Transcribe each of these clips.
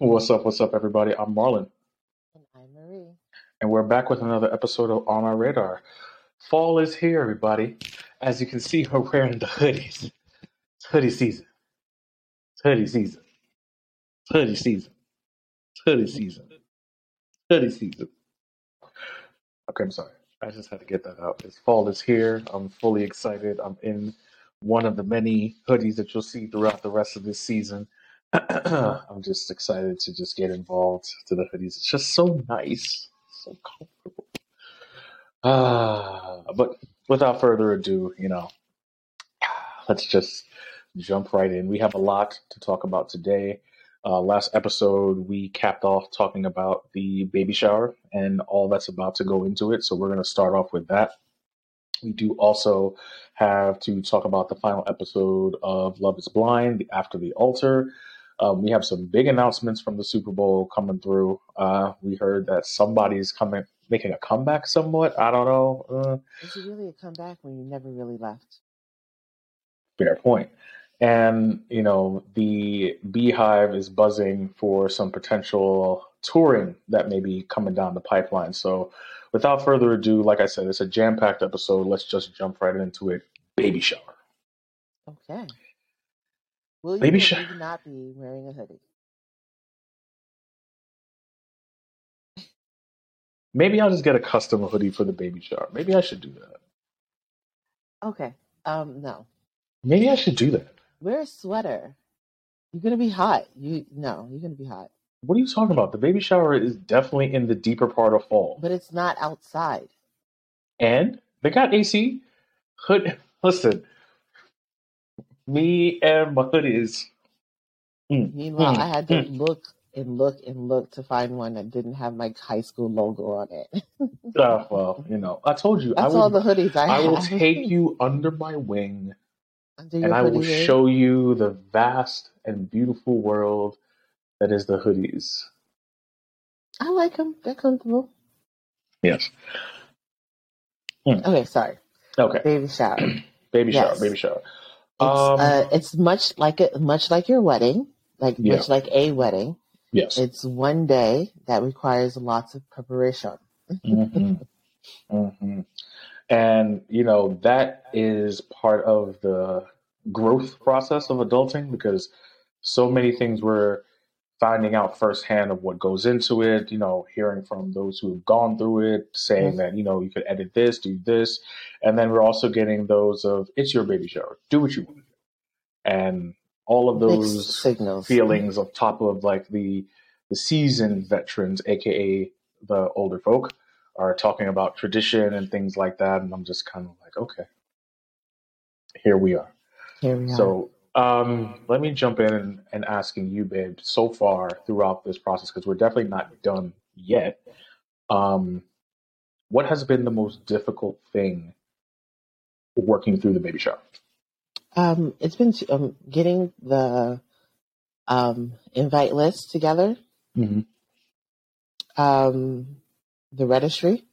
What's up? What's up, everybody? I'm Marlon, And I'm Marie. and we're back with another episode of On Our Radar. Fall is here, everybody. As you can see, we're wearing the hoodies. It's hoodie season. It's hoodie season. It's hoodie season. It's hoodie season. Hoodie season. Okay, I'm sorry. I just had to get that out. It's fall is here. I'm fully excited. I'm in one of the many hoodies that you'll see throughout the rest of this season. I'm just excited to just get involved to the hoodies. It's just so nice, so comfortable. Ah, but without further ado, you know, let's just jump right in. We have a lot to talk about today. Uh, last episode, we capped off talking about the baby shower and all that's about to go into it. So we're going to start off with that. We do also have to talk about the final episode of Love is Blind, After the Altar. Um, we have some big announcements from the Super Bowl coming through. Uh, we heard that somebody's coming, making a comeback somewhat. I don't know. Uh, Is it really a comeback when you never really left? fair point. And, you know, the Beehive is buzzing for some potential touring that may be coming down the pipeline. So, without further ado, like I said, it's a jam packed episode. Let's just jump right into it. Baby shower. Okay. Will you Baby or shower. will you not be wearing a hoodie? Maybe I'll just get a custom hoodie for the baby shower. Maybe I should do that. Okay. Um, no. Maybe I should do that. Wear a sweater. You're gonna be hot. You no, you're gonna be hot. What are you talking about? The baby shower is definitely in the deeper part of fall. But it's not outside. And they got AC. Hood. Listen, me and my hoodies. Mm, Meanwhile, mm, I had to mm. look and look and look to find one that didn't have my high school logo on it. Uh, well, you know, I told you I That's all will. the hoodies I, I will take you under my wing, Under and I will ring. show you the vast and beautiful world that is the hoodies. I like them. They're comfortable. Yes. Okay, sorry. Okay. Baby shower. Baby shower. Yes. Baby shower. It's Um. uh, it's much like it, much like your wedding, like Yeah. much like a wedding. Yes. It's one day that requires lots of preparation. hmm hmm And you know that is part of the growth process of adulting because so many things we're finding out firsthand of what goes into it. You know, hearing from those who have gone through it, saying mm-hmm. that you know you could edit this, do this, and then we're also getting those of it's your baby shower, do what you want to do, and all of those signals. feelings on top of like the the seasoned veterans, aka the older folk, are talking about tradition and things like that, and I'm just kind of like, okay, here we are. Here we are. So um, let me jump in and, and asking you, babe, so far throughout this process, because we're definitely not done yet. Um, what has been the most difficult thing working through the baby shower? um, it's been um, getting the um, invite list together, Mm-hmm. um, the registry,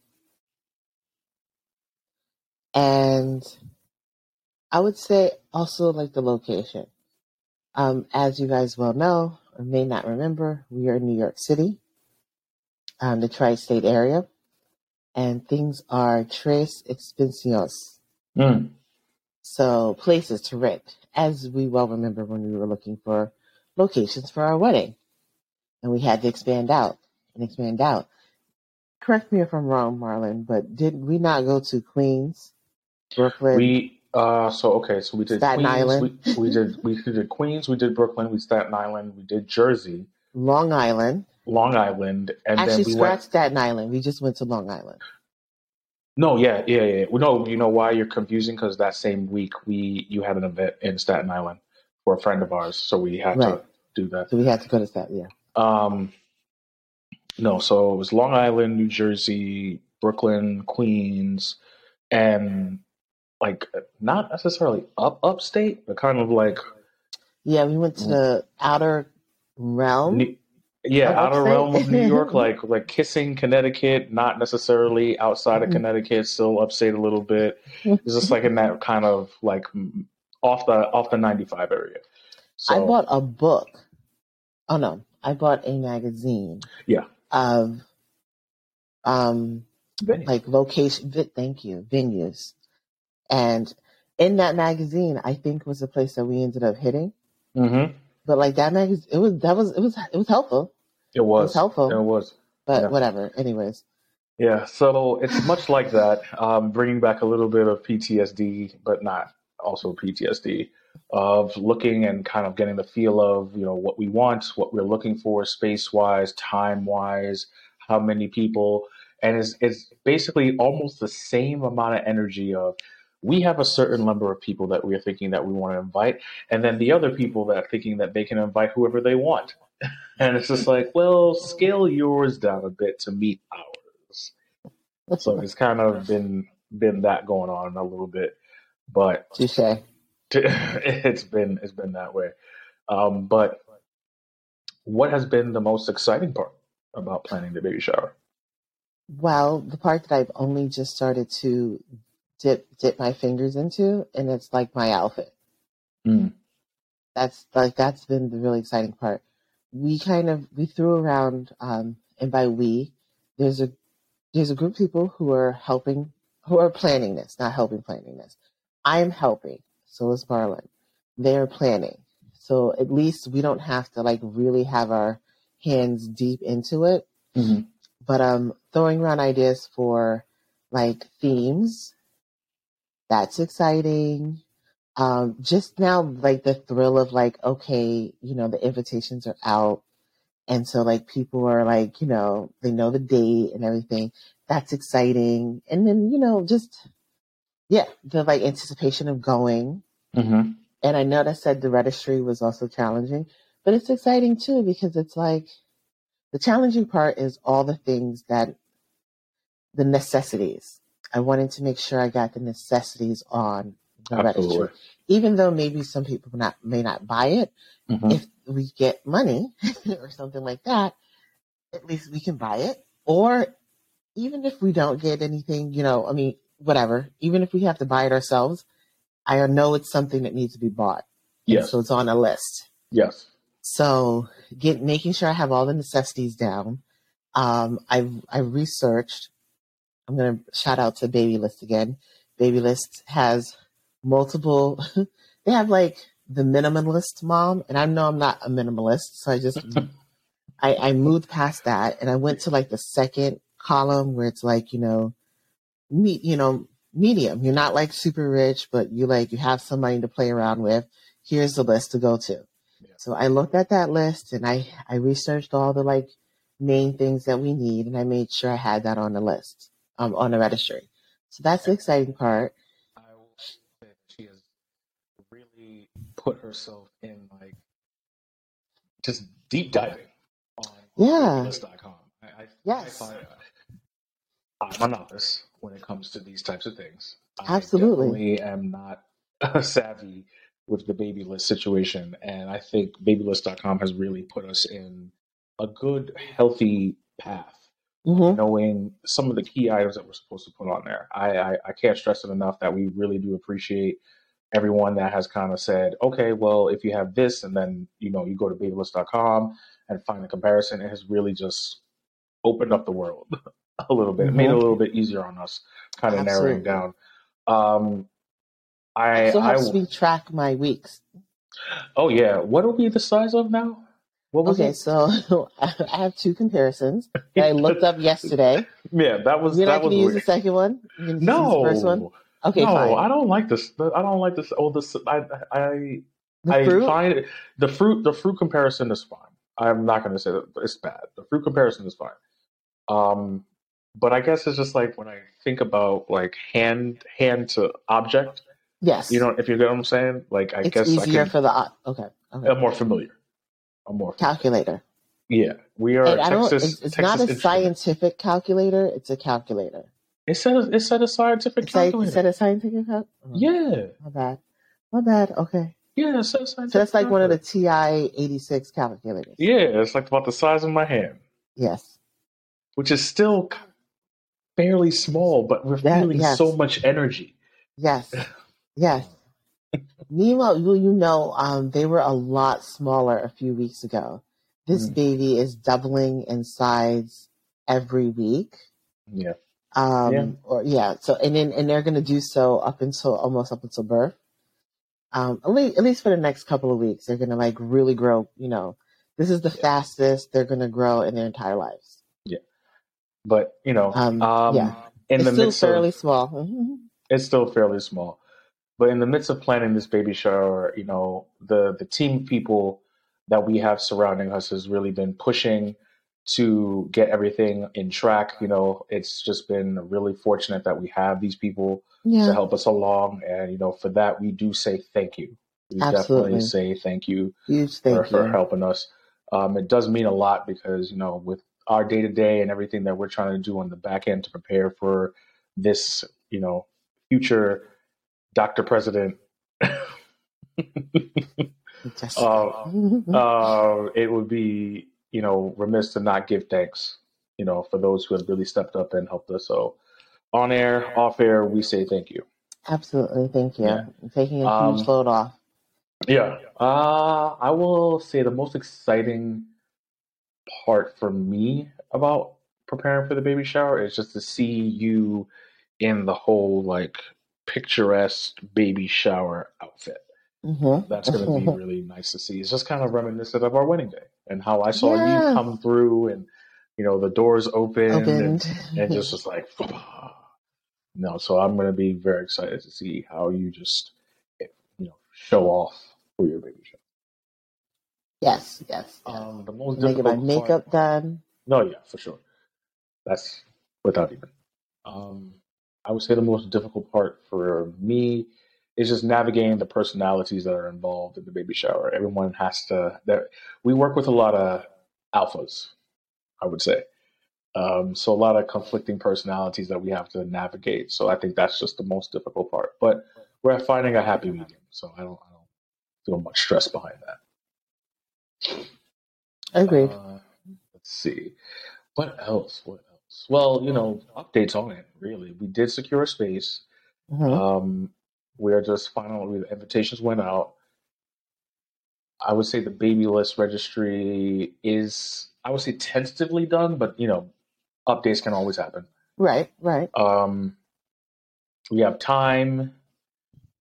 and I would say also like the location. Um, as you guys well know or may not remember, we are in New York City, um, the tri-state area, and things are tres expensios. Mm. So places to rent, as we well remember when we were looking for locations for our wedding, and we had to expand out and expand out. Correct me if I'm wrong, Marlon, but did we not go to Queens, Brooklyn? We uh so okay, so we did Staten Queens, Island. We, we did we did Queens, we did Brooklyn, we Staten Island, we did Jersey, Long Island. Long Island, and Actually, then we scratch went. Staten Island. We just went to Long Island. No, yeah, yeah, yeah. No, you know why you're confusing? Because that same week we you had an event in Staten Island for a friend of ours, so we had Right. to do that. So we had to go to Staten. Yeah. Um, no, so it was Long Island, New Jersey, Brooklyn, Queens, and like not necessarily up upstate, but kind of like Yeah, we went to the outer realm. New, yeah, outer upstate? realm of New York, like like kissing Connecticut, not necessarily outside of Mhm. Connecticut, still upstate a little bit. It's just like in that kind of like off the off the ninety five area. So I bought a book. Oh no, I bought a magazine. Yeah. Of um Venues. like location thank you venues and in that magazine i think was the place that we ended up hitting Mm-hmm. but like that magazine it was that was it was it was helpful It was. helpful. It was. but Yeah. whatever anyways Yeah, so it's much like that, um, bringing back a little bit of PTSD, but not also PTSD, of looking and kind of getting the feel of you know what we want, what we're looking for, space wise, time wise, how many people, and it's it's basically almost the same amount of energy of we have a certain number of people that we're thinking that we want to invite, and then the other people that are thinking that they can invite whoever they want, and it's just like, well, scale yours down a bit to meet ours. So it's kind of been been that going on a little bit, but touche it's been it's been that way. Um, but what has been the most exciting part about planning the baby shower? well the part that i've only just started to dip dip my fingers into and it's like my outfit Mm. that's like that's been the really exciting part. We kind of we threw around, um, and by we, there's a there's a group of people who are helping, who are planning this, not helping planning this. I am helping, so is Marlon. They are planning, so at least we don't have to like really have our hands deep into it. Mhm. But um, throwing around ideas for like themes, that's exciting. Um, just now like the thrill of like okay you know the invitations are out. And so like people are like you know they know the date and everything. That's exciting. And then you know just yeah the like anticipation of going. Mm-hmm. and i know that said the registry was also challenging but it's exciting too because it's like the challenging part is all the things that the necessities i wanted to make sure i got the necessities on the registry Absolutely. even though maybe some people not may not buy it, Mhm. if we get money or something like that, at least we can buy it. Or even if we don't get anything, you know, I mean, whatever, even if we have to buy it ourselves, I know it's something that needs to be bought. And Yes. So it's on a list. Yes. So get making sure I have all the necessities down. Um, I I researched. I'm gonna shout out to Babylist again. Babylist has multiple. they have like the minimalist mom, and I know I'm not a minimalist, so I just I, I moved past that, and I went to like the second column where it's like you know, meet you know medium. You're not like super rich, but you like you have some money to play around with. Here's the list to go to. Yeah. So I looked at that list and I I researched all the like main things that we need, and I made sure I had that on the list, um, on the registry. So that's the exciting part. I will say that she has really put herself in like just deep diving on Yeah. list.com. I, I, Yes. I find, I'm a novice when it comes to these types of things. Absolutely. I definitely am not savvy with the baby list situation, and I think babylist.com has really put us in a good, healthy path hmm knowing some of the key items that we're supposed to put on there. I, I, I can't stress it enough that we really do appreciate everyone that has kind of said, okay, well, if you have this, and then you know you go to babylist.com and find a comparison, it has really just opened up the world a little bit, made it a Mhm. little bit easier on us, kind of narrowing down. Um, I, So I helps me track my weeks. oh yeah, what will be the size of now? What was Okay, it? so I have two comparisons that I looked up yesterday. yeah, that was You're not that was going to use the second one? You're going use No, the first one? Okay, no, fine. I don't like this. I don't like this. Oh, this. I, I, The I fruit? find the fruit. The fruit comparison is fine. I'm not going to say that it's bad. The fruit comparison is fine. Um, but I guess it's just like when I think about like hand hand to object. Yes. You know, if you get what I'm saying. Like I it's guess I easier can. for the. Okay. okay. I'm more familiar. I'm more. Calculator. Yeah, we are And I don't. Texas. It's, it's Texas not a Instruments. scientific calculator. It's a calculator. It said it said a scientific It's like, calculator. is that a scientific calculator? Oh, yeah, My bad. My bad. Okay. yeah, it said a scientific So that's like one of the. TI eighty six calculators. Yeah, it's like about the size of my hand. Yes. which is still fairly small, but we're That- feeling yes. so much energy. Yes. Yes. Meanwhile, you you know, um, they were a lot smaller a few weeks ago. this Mm. baby is doubling in size every week. Yeah. Um, Yeah. or yeah, so and then and they're going to do so up until almost up until birth. Um, at least, at least for the next couple of weeks, they're going to like really grow. You know, this is the Yeah. fastest they're going to grow in their entire lives. Yeah. But you know, Um, um, yeah. in it's the still midst fairly of small. Mhm. it's still fairly small, but in the midst of planning this baby shower, you know, the the team of people that we have surrounding us has really been pushing to get everything in track. You know, it's just been really fortunate that we have these people to help us along, and you know, for that we do say thank you. We Absolutely. definitely say thank you huge thank for you. helping us. Um, it does mean a lot because you know with our day to day and everything that we're trying to do on the back end to prepare for this, you know, future Dr. President, uh, uh, it would be you know remiss to not give thanks, you know, for those who have really stepped up and helped us. So on air, off air, we say thank you. Absolutely, thank you. Yeah. Taking a Um, load off. Yeah. Uh, I will say the most exciting part for me about preparing for the baby shower is just to see you in the whole like picturesque baby shower outfit. hmm That's going to be really nice to see. It's just kind of reminiscent of our wedding day and how I saw Yeah. you come through and you know the doors open and, and just was like no. So I'm going to be very excited to see how you just you know show off for your baby shower. yes, yes. yes. Um, the most Making my makeup part, done. no, yeah, for sure. That's without even. Um, I would say the most difficult part for me is just navigating the personalities that are involved in the baby shower. Everyone has to. We work with a lot of alphas, I would say. Um, so a lot of conflicting personalities that we have to navigate. So I think that's just the most difficult part. But we're finding a happy medium. So I don't, I don't feel much stress behind that. Agreed. Uh, let's see. What else? What? Well, you know, updates on it, really. We did secure a space. Mhm. Um, we are just finally, the invitations went out. I would say the baby list registry is, I would say tentatively done, but, you know, updates can always happen. Right, right. Um, we have time.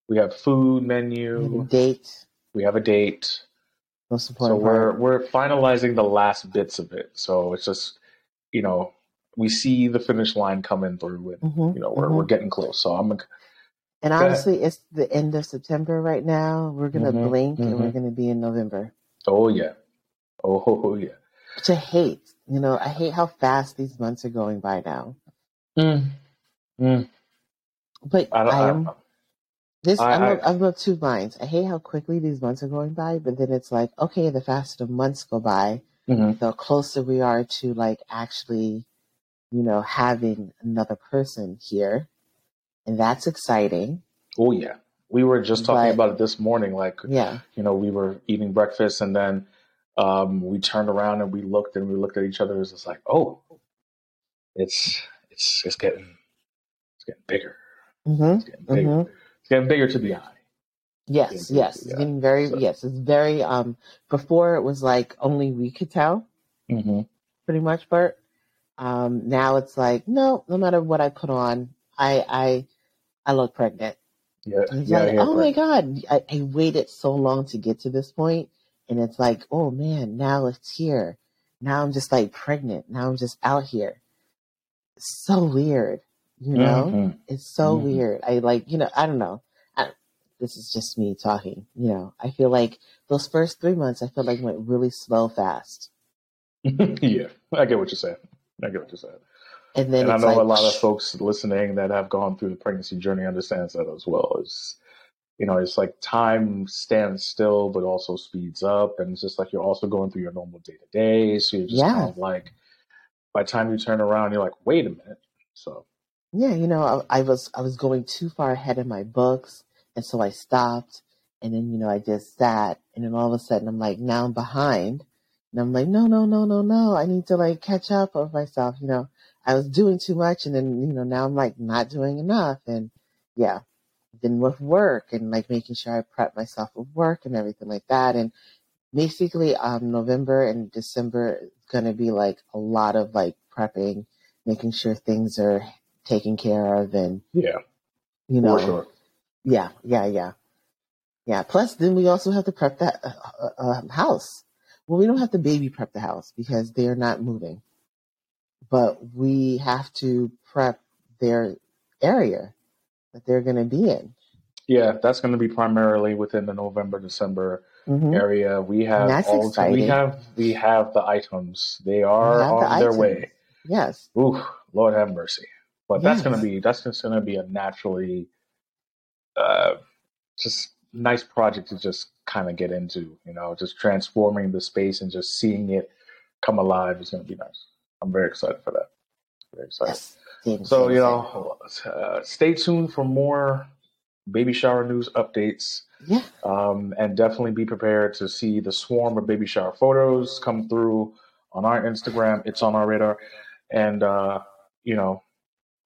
We have food menu. Date, We have a date. most So we're part. we're finalizing the last bits of it. So it's just you know we see the finish line coming through, and Mhm, you know we're mhm. we're getting close. So I'm And honestly, it's the end of September right now. We're gonna Mhm, blink and we're mhm. gonna be in November. oh yeah, oh, yeah. Which I hate. You know, I hate how fast these months are going by now. Mm. Mm. But I don't. I I, am this. I- I'm, I- of, I'm of two minds. I hate how quickly these months are going by, but then it's like, okay, the faster the months go by, Mhm. the closer we are to like actually, you know, having another person here, and that's exciting. Oh yeah. We were just talking But- about it this morning. Like Yeah, you know we were eating breakfast, and then um, we turned around and we looked and we looked at each other. It was just like, oh, it's it's it's getting it's getting bigger. hmm It's getting bigger. Mhm. It's getting bigger to the eye. yes, yes. It's getting very So- yes. It's very um. Before it was like only we could tell. Mm-hmm. pretty much, Bert. Um, now it's like, no, no matter what I put on, I I I look pregnant. Yeah, it's yeah, like, yeah, oh my god, I, I waited so long to get to this point, and it's like, oh man, now it's here. Now I'm just like pregnant. Now I'm just out here. It's so weird, you know. Mhm. It's so Mhm. weird. I like, you know, I don't know. I, this is just me talking. You know, I feel like those first three months, I feel like went really slow, fast, yeah, I get what you're saying. I get what you're saying. and then and I know like, a lot of folks listening that have gone through the pregnancy journey understands that as well. It's you know, it's like time stands still, but also speeds up, and it's just like you're also going through your normal day to day. So you're just Yeah. kind of like, by the time you turn around, you're like, wait a minute. So Yeah, you know, I, I was I was going too far ahead in my books, and so I stopped, and then you know I just sat, and then all of a sudden I'm like, now I'm behind, and I'm like, no, no, no, no, no, I need to like catch up of myself. You know, I was doing too much, and then you know now I'm like not doing enough, and yeah, then with work and like making sure I prep myself with work and everything like that, and basically um November and December is gonna be like a lot of like prepping, making sure things are taken care of and Yeah, you know sure. yeah, yeah, yeah. Yeah. Plus then we also have to prep that uh, uh, uh, house. Well, we don't have to baby prep the house because they're not moving. But we have to prep their area that they're gonna be in. Yeah, that's going to be primarily within the November December hmm area. We have That's all we have we have the items. They are have the on their items. way. Yes. Ooh, Lord have mercy. But that's gonna be that's just gonna be a naturally uh just nice project to just kind of get into, you know, just transforming the space and just seeing it come alive is gonna be nice. I'm very excited for that. Very excited. Yes. So, you know, uh, stay tuned for more baby shower news updates. Yeah. Um, and definitely be prepared to see the swarm of baby shower photos come through on our Instagram. It's on our radar. And, uh, you know,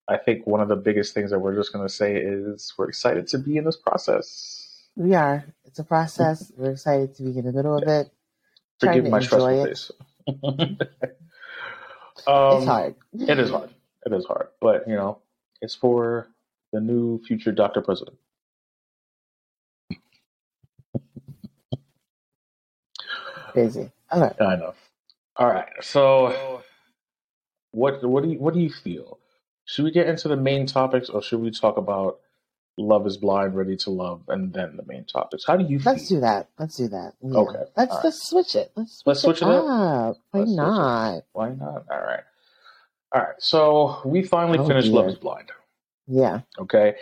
I think one of the biggest things that we're just going to say is we're excited to be in this process. We are. It's a process. We're excited to be in the middle of it. Forgive Trying to my enjoy stressful it. face. um, it's hard. It is hard. It is hard. But, you know, it's for the new future Dr. President. Busy. All right. I know. All right. So, what what do you what do you feel? Should we get into the main topics, or should we talk about Love Is Blind, Ready to Love, and then the main topics? How do you Let's feel? do that. Let's do that. Yeah. Okay. Let's right. let's switch it. Let's switch, Let's switch it up? up. Why Let's not? Why not? All right. All right. So we finally Oh, finished Love. Is Blind. Yeah. Okay.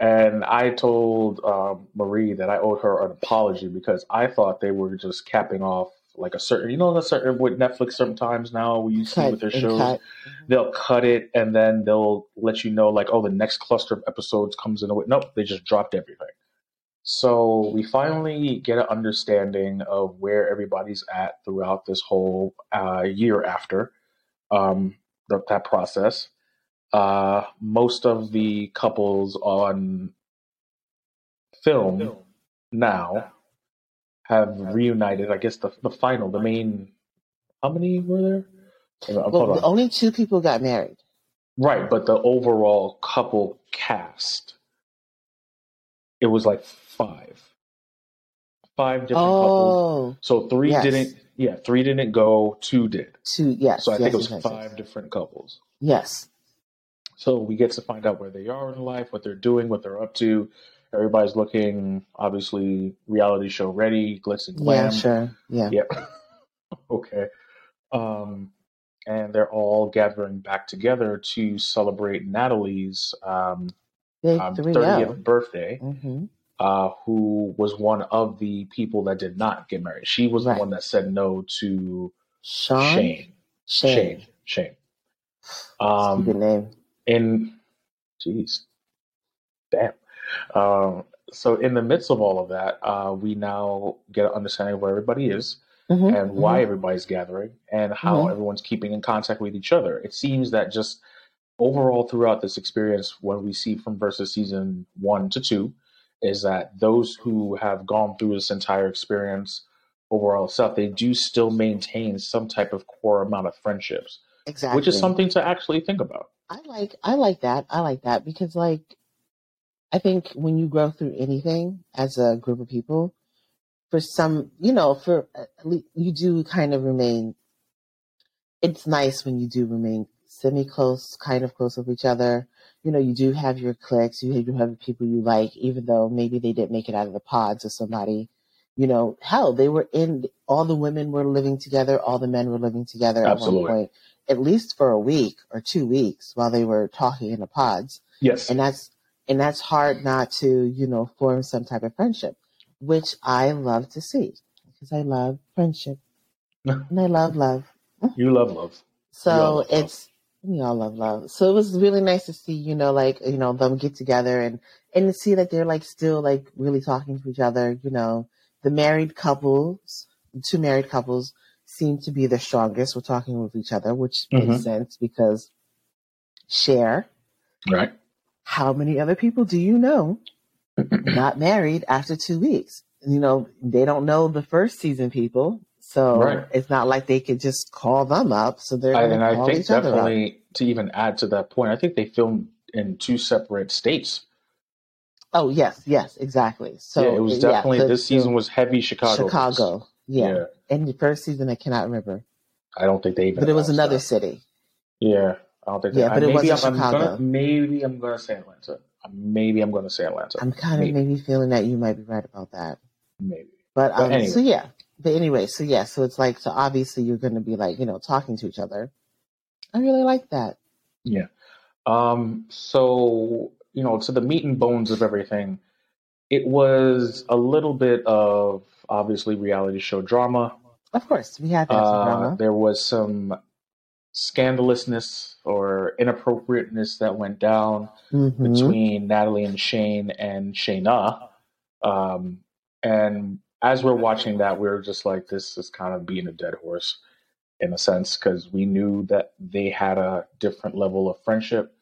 And I told um, Marie that I owed her an apology because I thought they were just capping off like a certain, you know, a certain with Netflix sometimes now we see Cut with their shows. cut. they'll cut it and then they'll let you know like oh the next cluster of episodes comes in a week nope they just dropped everything so we finally get an understanding of where everybody's at throughout this whole uh, year after um, the, that process uh, most of the couples on film now have reunited i guess the, the final the main how many were there Well, on. only two people got married. Right, but the overall couple cast, it was like five, five different couples. Oh, So three yes. didn't, yeah, three didn't go, two did. two. Yes. So I yes, think it was yes, five different couples. Yes. So we get to find out where they are in life, what they're doing, what they're up to. Everybody's looking, obviously, reality show ready, glitz and Yeah. Sure. Yeah. Yep. okay. Um, and they're all gathering back together to celebrate Natalie's um, um, 30th birthday, Mm-hmm. uh, who was one of the people that did not get married. She was Right. the one that said no to Sean. Shayne. Shayne. Shayne. Shayne. Stupid Um, name. in, jeez, damn. Um, so in the midst of all of that, uh, we now get an understanding of where everybody is Mhm, and why everybody's gathering and how Mhm. everyone's keeping in contact with each other. It seems that just overall throughout this experience, what we see from versus season one to two is that those who have gone through this entire experience overall itself, they do still maintain some type of core amount of friendships, Exactly. which is something to actually think about. I like I like that. I like that because like I think when you grow through anything as a group of people, for some, you know, for uh, at least you do kind of remain. It's nice when you do remain semi close, kind of close with each other. You know, you do have your cliques, you do have people you like, even though maybe they didn't make it out of the pods or somebody. You know, hell, they were in. All the women were living together. All the men were living together at one point, at least for a week or two weeks while they were talking in the pods Yes. and that's and that's hard not to you know form some type of friendship which i love to see because i love friendship and i love love you love love. so love love. it's we all love love so it was really nice to see you know like you know them get together and and to see that they're like still like really talking to each other you know the married couples two married couples seem to be the strongest we're talking with each other which Mhm. makes sense because share Right. How many other people do you know not married after two weeks? you know, they don't know the first season people, so Right. it's not like they could just call them up. So they're and I think each other up. definitely to even add to that point, I think they filmed in two separate states. Oh yes, yes, exactly. So yeah, it was yeah, definitely the- this season was heavy Chicago. Chicago. Yeah. Yeah. and the first season I cannot remember, I don't think they even. but it was another that. city. Yeah, I don't think. Yeah, but it maybe wasn't I'm, I'm Chicago. gonna maybe I'm gonna say Atlanta. Maybe I'm gonna say Atlanta. I'm kind of Maybe. maybe feeling that you might be right about that. maybe. But But um, anyway. so yeah. But anyway, so yeah, so it's like so obviously you're going to be like you know talking to each other. I really like that. Yeah. Um. So you know, to the meat and bones of everything, it was a little bit of obviously reality show drama. Of course, we had that Uh, drama. there was some scandalousness or inappropriateness that went down Mhm. between Natalie and Shayne and Shaina. Um, and as we're watching that, we are just like, this is kind of being a dead horse in a sense, because we knew that they had a different level of friendship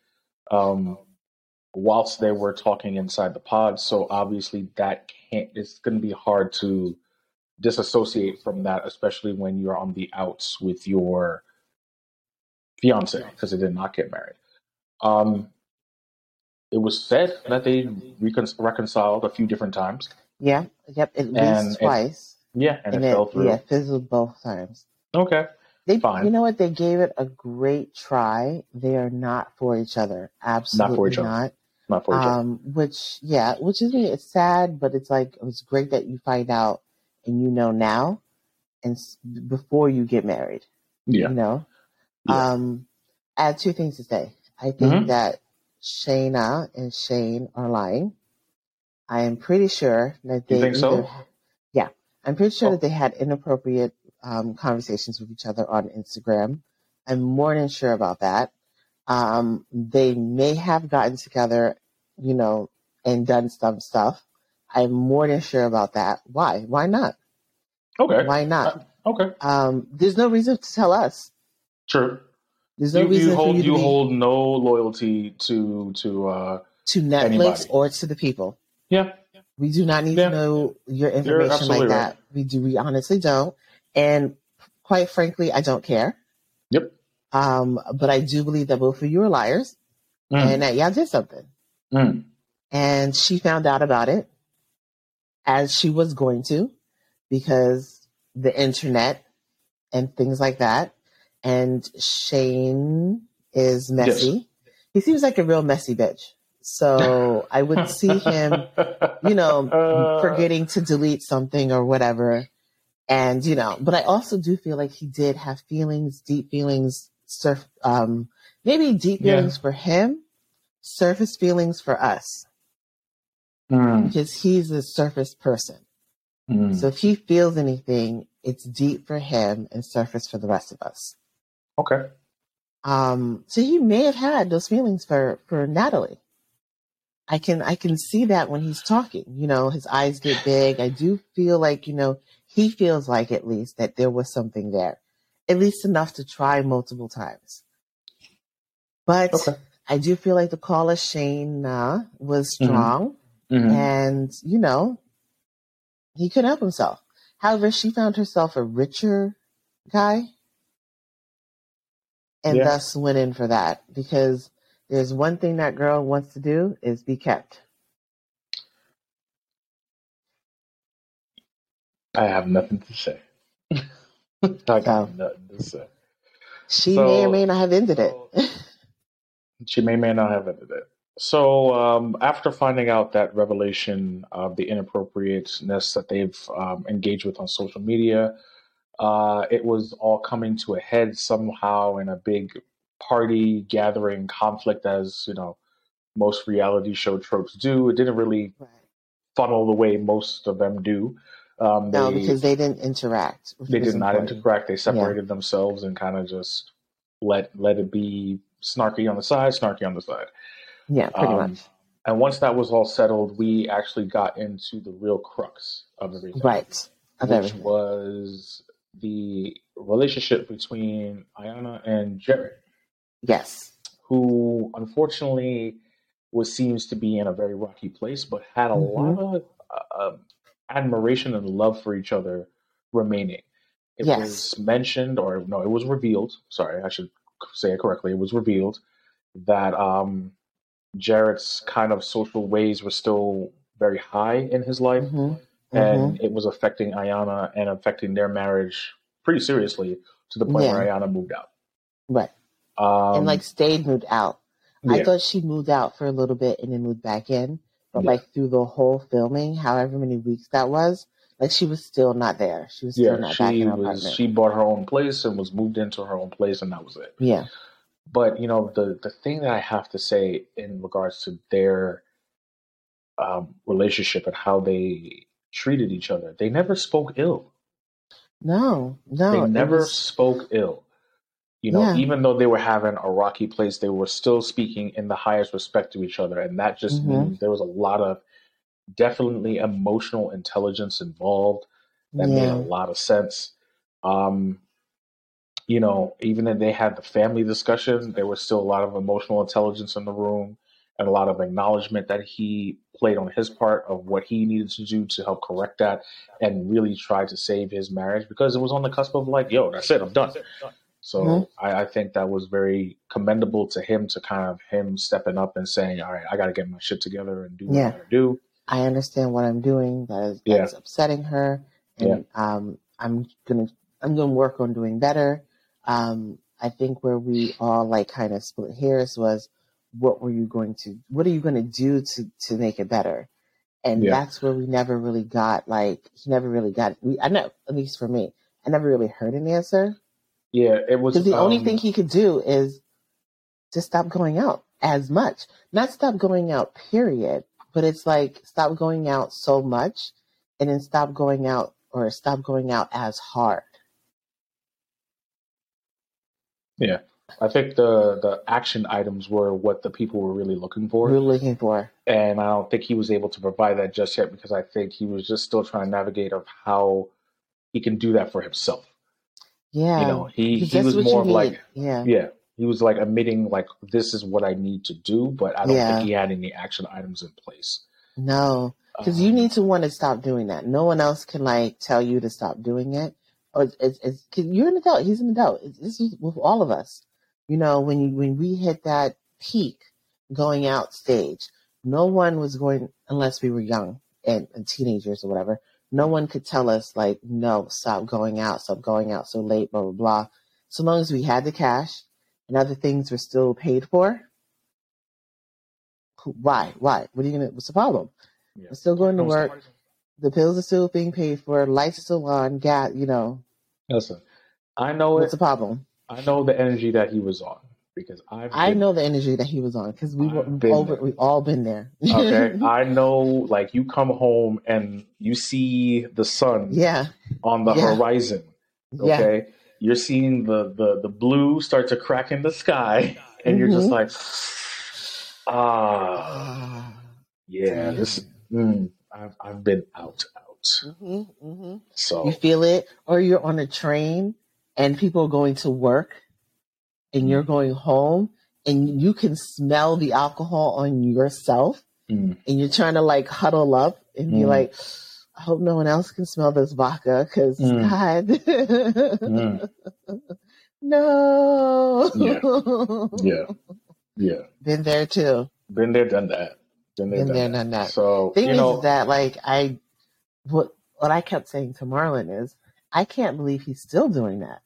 um, whilst they were talking inside the pod. So obviously, that can't, it's going to be hard to disassociate from that, especially when you're on the outs with your fiance, because they did not get married. Um, it was said that they recon- reconciled a few different times. Yeah, yep, at least And it- twice, Yeah, and, and, it it fell through. yeah fizzled both times. Okay. They, Fine. you know what? They gave it a great try. They are not for each other. Absolutely not. For each other. not. Not for each other. Um, which yeah, which is it's sad, but it's like it's great that you find out and you know now, and s- before you get married. Yeah. You know. Yeah. Um, I have two things to say. I think Mhm. that Shaina and Shayne are lying. I am pretty sure that they You think so? yeah, I'm pretty sure Oh. that they had inappropriate um, conversations with each other on Instagram. I'm more than sure about that. Um, they may have gotten together, you know, and done some stuff. I'm more than sure about that. Why? Why not? Okay. Why not? Okay. Um, there's no reason to tell us. True. There's no you, reason you hold for you to you hold no loyalty to to uh to Netflix anybody. or to the people. yeah We do not need Yeah. to know your information like that. We do. We honestly don't. And quite frankly, I don't care. Yep. Um, but I do believe that both of you are liars Mm. and that y'all did something. Mm. And she found out about it as she was going to because the internet and things like that. And Shayne is messy. He seems like a real messy bitch. So I would see him you know, Uh, forgetting to delete something or whatever. And, you know, but I also do feel like he did have feelings, deep feelings, surf, um, maybe deep Yeah. feelings for him, surface feelings for us, mm, because he's a surface person. mm. So if he feels anything, it's deep for him and surface for the rest of us. Okay. Um, so he may have had those feelings for, for Natalie. I can, I can see that when he's talking, you know, his eyes get big. I do feel like, you know, he feels like at least that there was something there, at least enough to try multiple times. But Okay. I do feel like the call of Shane uh, was Mhm. strong Mhm. and, you know, he couldn't help himself. However, she found herself a richer guy and Yeah. thus went in for that because there's one thing that girl wants to do is be kept. I have nothing to say. I got So. nothing to say. She So- may or may not have ended it. She may or may not have ended it. So um, after finding out that revelation of the inappropriateness that they've um, engaged with on social media, uh, it was all coming to a head somehow in a big party gathering conflict, as you know most reality show tropes do. It didn't really funnel the way most of them do. Um, no, because they didn't interact. they did not important. interact. They separated themselves and kind of just let let it be snarky on the side, snarky on the side. Yeah, pretty Um, much. And once that was all settled, we actually got into the real crux of everything, Right. Of which everything. was the relationship between Iyanna and Jarrette, Yes. who unfortunately was seems to be in a very rocky place, but had a Mhm. lot of uh, um, admiration and love for each other remaining. It Yes. was mentioned, or no, it was revealed. Sorry, I should say it correctly. It was revealed that um, Jarrette's kind of social ways were still very high in his life, hmm and it was affecting Iyanna and affecting their marriage pretty seriously to the point Yeah. where Iyanna moved out. Right. Um, and like stayed moved out. I thought she moved out for a little bit and then moved back in. But Yeah. like through the whole filming, however many weeks that was, like she was still not there. She was still yeah, not back in her was. apartment. She bought her own place and was moved into her own place, and that was it. yeah. But you know, the the thing that I have to say in regards to their um, relationship and how they treated each other, they never spoke ill. No, no. They never was- spoke ill. You know, Yeah. even though they were having a rocky place, they were still speaking in the highest respect to each other, and that just Mhm. means there was a lot of definitely emotional intelligence involved. That made a lot of sense. Um, you know, even if they had the family discussion, there was still a lot of emotional intelligence in the room and a lot of acknowledgement that he played on his part of what he needed to do to help correct that and really try to save his marriage because it was on the cusp of like, yo, that's it, I'm done. So Mhm. I, I think that was very commendable to him to kind of him stepping up and saying, all right, I got to get my shit together and do what Yeah. I got to do. I understand what I'm doing. That is Yeah. upsetting her, and um, I'm gonna I'm gonna work on doing better. Um, I think where we all like kind of split hairs was, what were you going to what are you going to do to to make it better? And Yeah. that's where we never really got like he never really got we I know at least for me I never really heard an answer Yeah, it was the only um, thing he could do is to stop going out as much. Not stop going out, period. But it's like stop going out so much and then stop going out or stop going out as hard. Yeah, I think the the action items were what the people were really looking for, We're looking for. and I don't think he was able to provide that just yet because I think he was just still trying to navigate of how he can do that for himself. Yeah. you know, he he was more of need. like yeah. yeah, he was like admitting like this is what I need to do, but I don't Yeah. think he had any action items in place. No. Because you Um, need to want to stop doing that. No one else can like tell you to stop doing it. Or it's, it's, it's you're an adult. He's an adult. This is with all of us. You know, when you, when we hit that peak going out stage, no one was going unless we were young and, and teenagers or whatever. No one could tell us like, no, stop going out, stop going out so late, blah blah blah. So long as we had the cash and other things were still paid for. Why? Why? What are you gonna? What's the problem? yeah. We're still going to work. The pills are still being paid for. Lights are still on. Gas, you know. Listen, I know What's it. the problem? I know the energy that he was on because I've I been know the energy that he was on because we were I've been over. there. We've all been there. Okay, I know. Like you come home and you see the sun yeah. on the Yeah. horizon. Yeah. Okay, you're seeing the the the blue start to crack in the sky, and you're just Mhm. like, ah, Ah. yeah. This, mm, I've I've been out, out. Mhm, mhm. So You feel it, or you're on a train and people are going to work, and you're going home, and you can smell the alcohol on yourself, mm, and you're trying to like huddle up and be Mm. like, I hope no one else can smell this vodka because Mm. God, mm, no. yeah, yeah. Been there too. Been there, done that. Been there, Been done there, that. done that. So Thing you is know, that like I, what what I kept saying to Marlon is, I can't believe he's still doing that.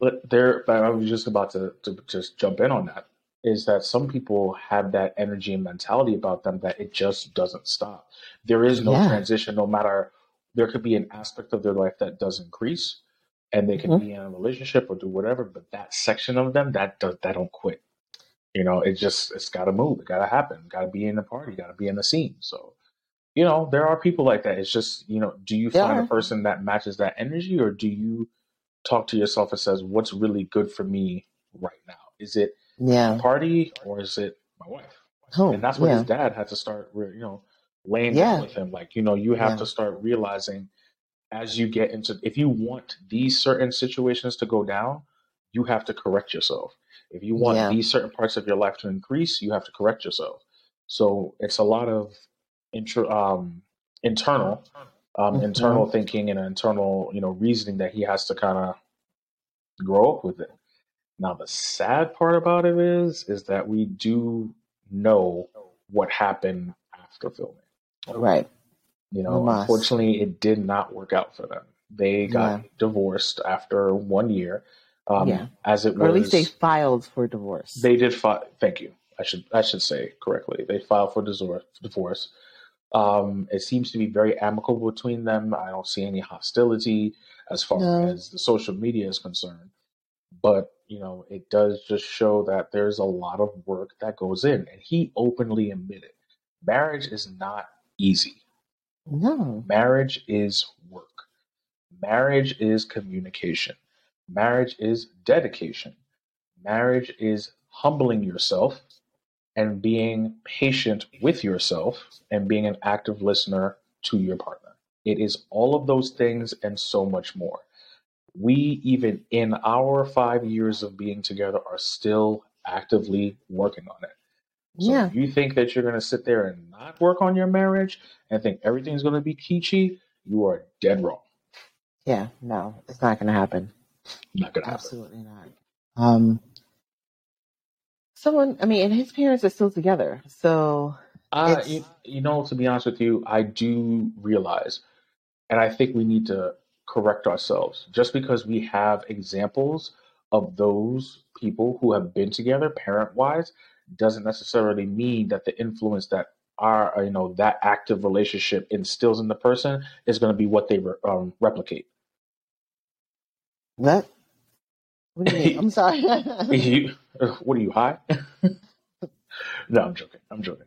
But there, but I was just about to, to just jump in on that. Is that some people have that energy and mentality about them that it just doesn't stop. There is no Yeah. transition, no matter. There could be an aspect of their life that does increase, and they can Mhm. be in a relationship or do whatever. But that section of them that does that don't quit. You know, it just it's got to move. It got to happen. Got to be in the party. Got to be in the scene. So, you know, there are people like that. It's just you know, do you There find a person that matches that energy, or do you talk to yourself and says, "What's really good for me right now? Is it Yeah. party or is it my wife?" Home. And that's what yeah. his dad had to start, you know, laying Yeah. down with him. Like, you know, you have Yeah. to start realizing as you get into, if you want these certain situations to go down, you have to correct yourself. If you want these certain parts of your life to increase, you have to correct yourself. So it's a lot of intro, um, internal um, Mhm. internal thinking and internal, you know, reasoning that he has to kind of grow up with it. Now, the sad part about it is, is that we do know what happened after filming. Right. You know, unfortunately, it did not work out for them. They got Yeah. divorced after one year, um, Yeah. as it Or at least they filed for divorce. They did file. Thank you. I should I should say correctly. They filed for divorce. Um, it seems to be very amicable between them. I don't see any hostility as far No. as the social media is concerned. But you know, it does just show that there's a lot of work that goes in, and he openly admitted marriage is not easy. no. Marriage is work. Marriage is communication. Marriage is dedication. Marriage is humbling yourself and being patient with yourself and being an active listener to your partner. It is all of those things and so much more. We, even in our five years of being together, are still actively working on it. So Yeah. if you think that you're going to sit there and not work on your marriage and think everything's going to be peachy, you are dead wrong. Yeah. No, it's not going to happen. Not going to happen. Absolutely not. Um, someone, I mean, and his parents are still together. So, Uh, It's- you, you know, to be honest with you, I do realize, and I think we need to correct ourselves. Just because we have examples of those people who have been together parent wise doesn't necessarily mean that the influence that our, you know, that active relationship instills in the person is going to be what they re- um, replicate. what? What do you mean? I'm sorry. you, what are you high? no, I'm joking. I'm joking.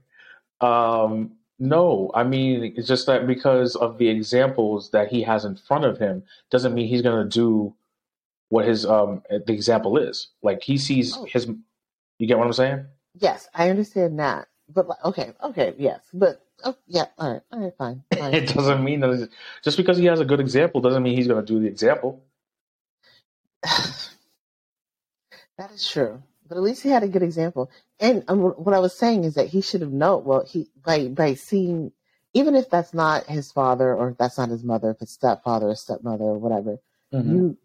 Um, no, I mean it's just that because of the examples that he has in front of him doesn't mean he's going to do what his um the example is. Like he sees Oh. his. You get what I'm saying? yes, I understand that. But, like, okay, okay, yes. But, oh, yeah, all right, all right, fine. fine. It doesn't mean that just because he has a good example doesn't mean he's going to do the example. that is true. But at least he had a good example. And um, what I was saying is that he should have known. Well, he by by seeing, even if that's not his father or if that's not his mother, if it's stepfather or stepmother or whatever, you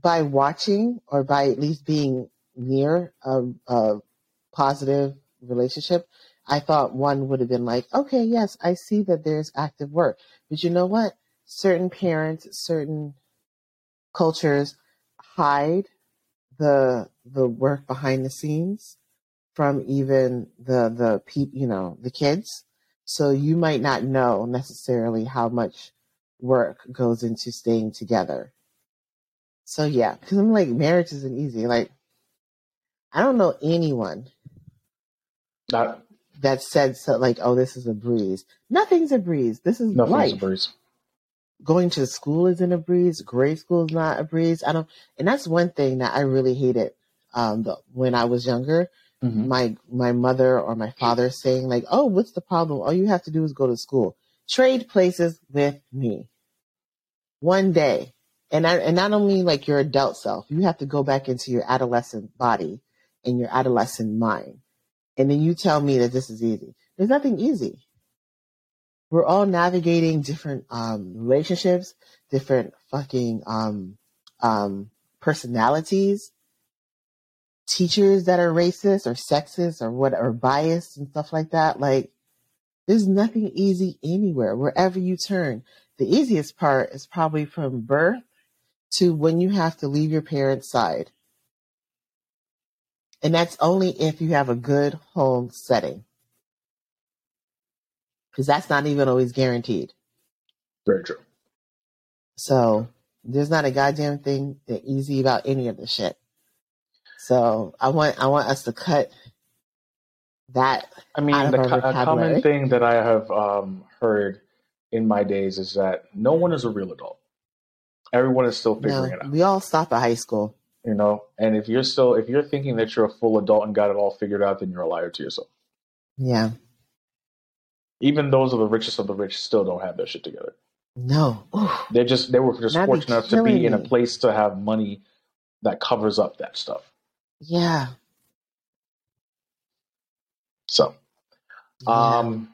by watching or by at least being near a, a positive relationship, I thought one would have been like, okay, yes, I see that there's active work. But you know what? Certain parents, certain cultures hide the the work behind the scenes from even the the peop, you know, the kids. So you might not know necessarily how much work goes into staying together. So yeah, because I'm like, marriage isn't easy. Like, I don't know anyone Not that said so like, oh, this is a breeze. Nothing's a breeze. This is nothing's life. a breeze. Going to school isn't a breeze. Grade school is not a breeze. I don't, and that's one thing that I really hated. Um, the, when I was younger, Mhm. my my mother or my father saying like, "Oh, what's the problem? All you have to do is go to school. Trade places with me." One day. And I and I don't mean like your adult self. You have to go back into your adolescent body and your adolescent mind. And then you tell me that this is easy. There's nothing easy. We're all navigating different um relationships, different fucking um um personalities teachers that are racist or sexist or what or biased and stuff like that. Like there's nothing easy anywhere, wherever you turn. The easiest part is probably from birth to when you have to leave your parents' side. And that's only if you have a good home setting. Because that's not even always guaranteed. Very true. So there's not a goddamn thing that easy about any of the shit. So I want I want us to cut that I mean, out of the, our co- a common thing that I have um, heard in my days is that no one is a real adult. Everyone is still figuring No, it out, we all stop at high school. you know. And if you're still, if you're thinking that you're a full adult and got it all figured out, then you're a liar to yourself. Yeah. Even those of the richest of the rich still don't have their shit together. No. They're just they were just That'd fortunate enough to be killing in a place to have money that covers up that stuff. yeah. So, yeah. um,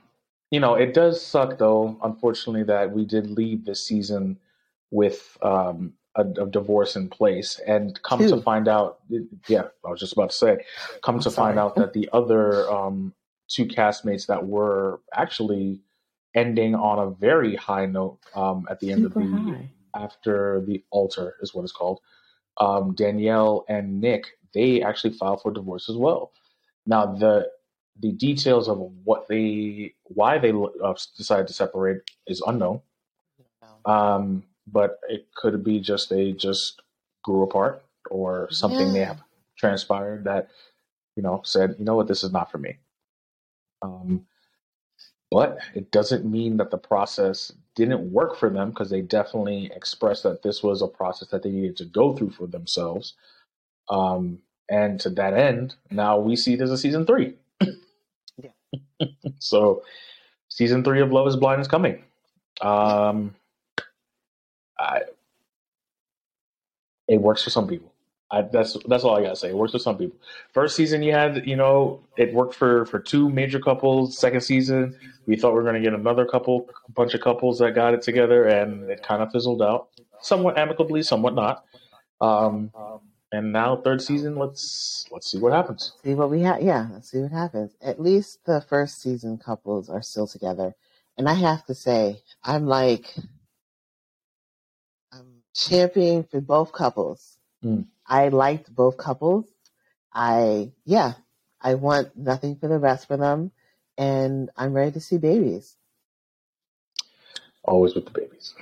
you know, it does suck though, unfortunately, that we did leave this season with um, a, a divorce in place, and come to find out, yeah, I was just about to say, come to find out that the other um, two castmates that were actually ending on a very high note um, at the end of the high. after the altar is what it's called. Um, Danielle and Nick, they actually filed for divorce as well. Now the the details of what they why they uh, decided to separate is unknown. Um, but it could be just they just grew apart or something may Yeah. have transpired that you know said you know what this is not for me. Um, but it doesn't mean that the process didn't work for them because they definitely expressed that this was a process that they needed to go through for themselves. Um, and to that end, now we see there's a season three. Yeah. so, season three of Love Is Blind is coming. Um, I, it works for some people. I, that's that's all I gotta say. It works for some people. First season, you had you know it worked for for two major couples. Second season, we thought we were gonna get another couple, bunch of couples that got it together, and it kind of fizzled out, somewhat amicably, somewhat not. Um, and now third season, let's let's see what happens. See what we have. Yeah, let's see what happens. At least the first season couples are still together, and I have to say, I'm like, I'm championing for both couples. Mm. I liked both couples. I yeah, I want nothing for the rest for them, and I'm ready to see babies. Always with the babies.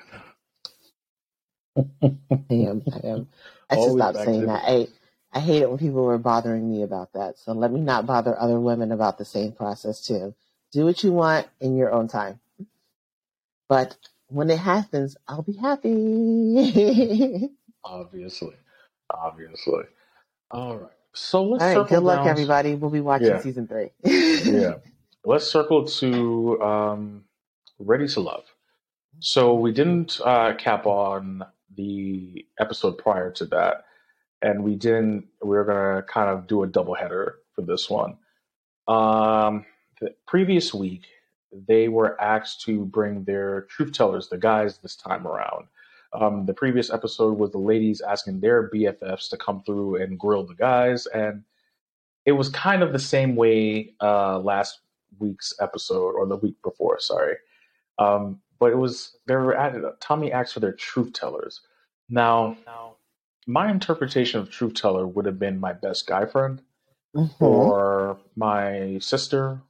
I am. I am. I should stop saying that. I I hate it when people were bothering me about that. So let me not bother other women about the same process too. Do what you want in your own time. But when it happens, I'll be happy. Obviously, obviously. All right. So let's All right. circle Good luck, down- everybody. We'll be watching Yeah. season three. yeah. Let's circle to um, Ready to Love. So we didn't uh, cap on the episode prior to that, and we didn't. We were gonna kind of do a double header for this one. Um, the previous week, they were asked to bring their truth tellers, the guys, this time around. Um, the previous episode was the ladies asking their BFFs to come through and grill the guys, and it was kind of the same way uh, last week's episode or the week before. Sorry, um, but it was they were at Tommy asked for their truth tellers. Now, my interpretation of truth teller would have been my best guy friend Mhm. or my sister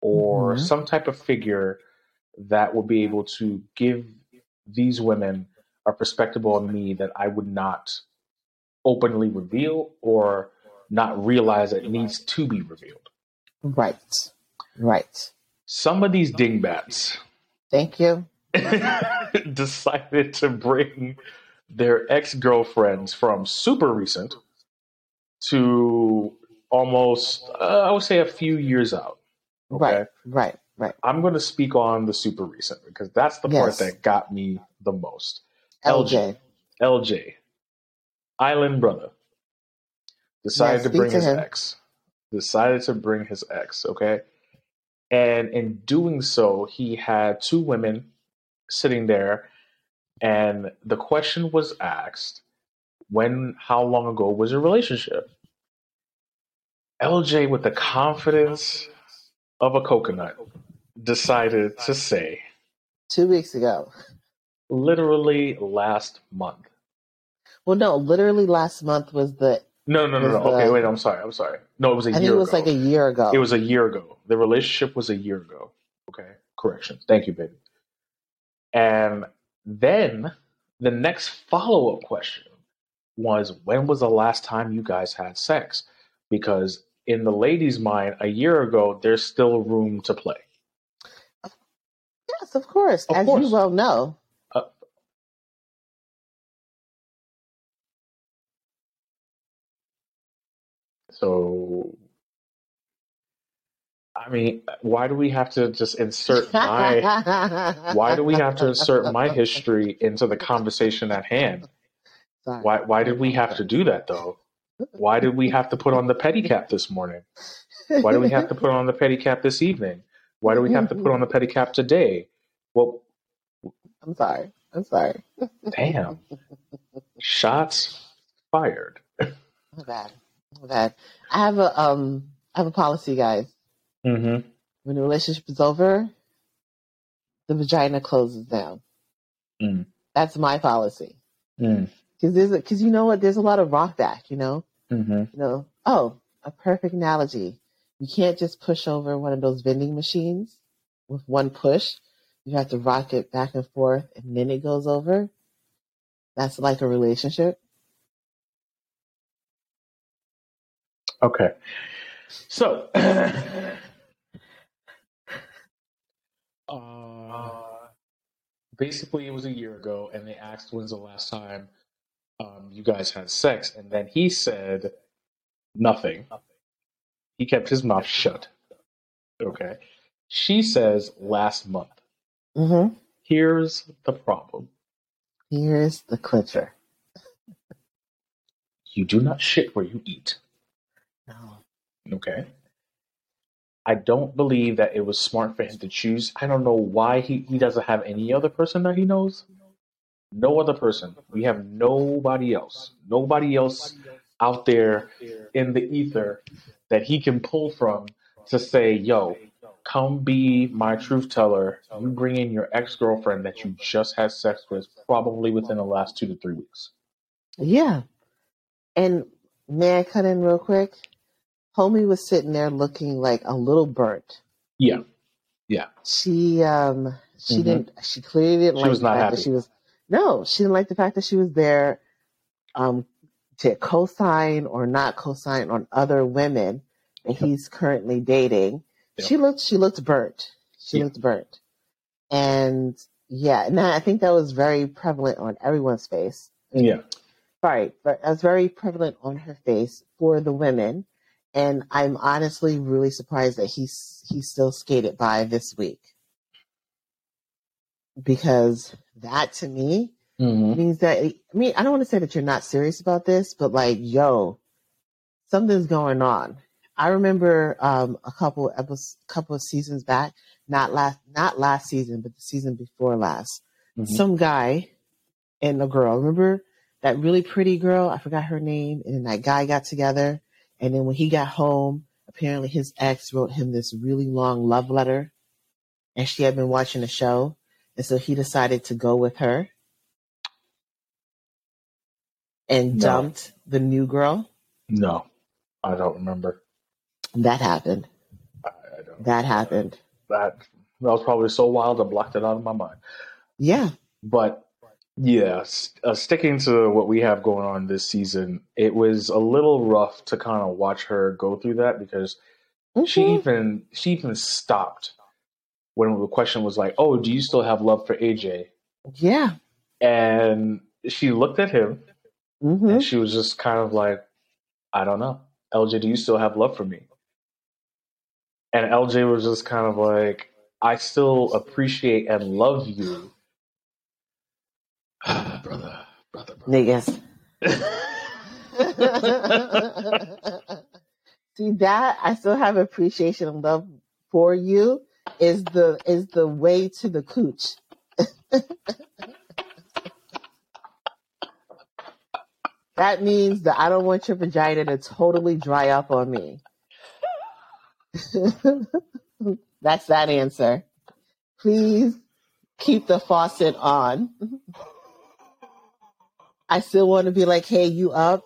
or Mhm. some type of figure that will be able to give these women a perspective on me that I would not openly reveal or not realize it needs to be revealed. Right. Right. Some of these dingbats Thank you. decided to bring their ex girlfriends from super recent to almost, uh, I would say, a few years out. Okay. Right. Right. Right. I'm going to speak on the super recent because that's the part that got me the most. LJ. LJ, Island Brother, decided Yes, to bring to his him. ex. Decided to bring his ex, okay? And in doing so, he had two women sitting there, and the question was asked when, how long ago was your relationship? LJ, with the confidence of a coconut, decided to say, Two weeks ago. Literally last month. Well, no, literally last month was the. No, no, no, no. Was Okay, wait. I'm sorry. I'm sorry. No, it was a I think it was ago. like a year ago. It was a year ago. The relationship was a year ago. Okay, correction. Thank you, baby. And then the next follow up question was, when was the last time you guys had sex? Because in the lady's mind, a year ago, there's still room to play. Yes, of course. Of As course. you well know. So, I mean, why do we have to just insert my why do we have to insert my history into the conversation at hand? Sorry. Why why did we have to do that though? Why did we have to put on the pedicab this morning? Why do we have to put on the pedicab this evening? Why do we have to put on the pedicab today? Well, I'm sorry. I'm sorry. damn. Shots fired. My bad. Bad. I have a um I have a policy, guys. Mm-hmm. When the relationship is over, the vagina closes down. Mm. That's my policy. Mm. Because there's because you know what? There's a lot of rock back. You know. Mm-hmm. You know. Oh, a perfect analogy. You can't just push over one of those vending machines with one push. You have to rock it back and forth, and then it goes over. That's like a relationship. Okay. So, uh, basically, it was a year ago, and they asked when's the last time um, you guys had sex, and then he said nothing. He kept his mouth shut. Okay. She says last month. Mm-hmm. Here's the problem Here's the clincher. you do not shit where you eat. No. Okay. I don't believe that it was smart for him to choose. I don't know why he, he doesn't have any other person that he knows. No other person. We have nobody else. Nobody else out there in the ether that he can pull from to say, yo, come be my truth teller. You bring in your ex girlfriend that you just had sex with, probably within the last two to three weeks. Yeah. And may I cut in real quick? Homie was sitting there looking like a little burnt. Yeah. Yeah. She um she Mhm. didn't she clearly didn't She like was the not fact happy. that she was no, she didn't like the fact that she was there um to co-sign or not co-sign on other women that Yep. he's currently dating. Yep. She looked she looked burnt. She Yeah. looked burnt. And yeah, and I think that was very prevalent on everyone's face. Yeah. Right, but that's very prevalent on her face for the women, and I'm honestly really surprised that he's he still skated by this week because that to me hmm means that I mean I don't want to say that you're not serious about this, but like yo, something's going on. I remember um, a couple episodes, couple of seasons back, not last not last season, but the season before last Mhm. some guy and a girl. Remember that really pretty girl? I forgot her name. And then that guy got together. And then when he got home, apparently his ex wrote him this really long love letter. And she had been watching the show. And so he decided to go with her and No. dumped the new girl. No, I don't remember. That happened. I, I don't. That happened. That that was probably so wild I blocked it out of my mind. Yeah. But yeah, uh, sticking to what we have going on this season, it was a little rough to kind of watch her go through that because she Mhm. even she even stopped when the question was like, "Oh, do you still have love for AJ?" Yeah. And she looked at him hmm and she was just kind of like, "I don't know, LJ, do you still have love for me?" And LJ was just kind of like, "I still appreciate and love you." brother, brother, Niggas. See that I still have appreciation and love for you is the is the way to the cooch. that means that I don't want your vagina to totally dry up on me. That's that answer. Please keep the faucet on. I still want to be like, hey, you up?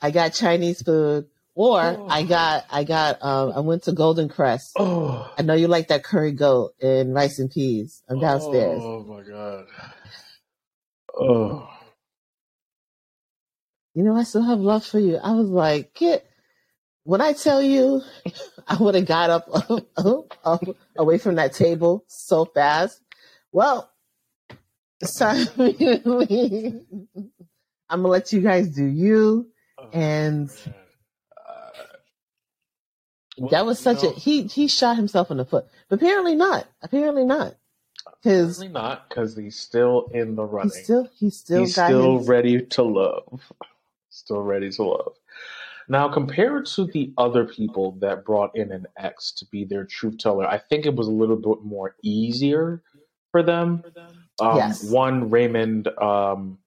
I got Chinese food. Or I got I got um I went to Golden Krust. oh, I know you like that curry goat and rice and peas. I'm downstairs. Oh my god. Oh. You know, I still have love for you. I was like, get when I tell you I would have got up away from that table so fast. Well, it's time I'm gonna let you guys do you. And Uh, that was such no, a he he shot himself in the foot. But apparently not. Apparently not. Because Apparently not, because he's still in the running. he's still he's still he's got still his ready to love. Still ready to love. Now, compared to the other people that brought in an ex to be their truth teller, I think it was a little bit more easier for them. Um, Yes. One, Raymond um,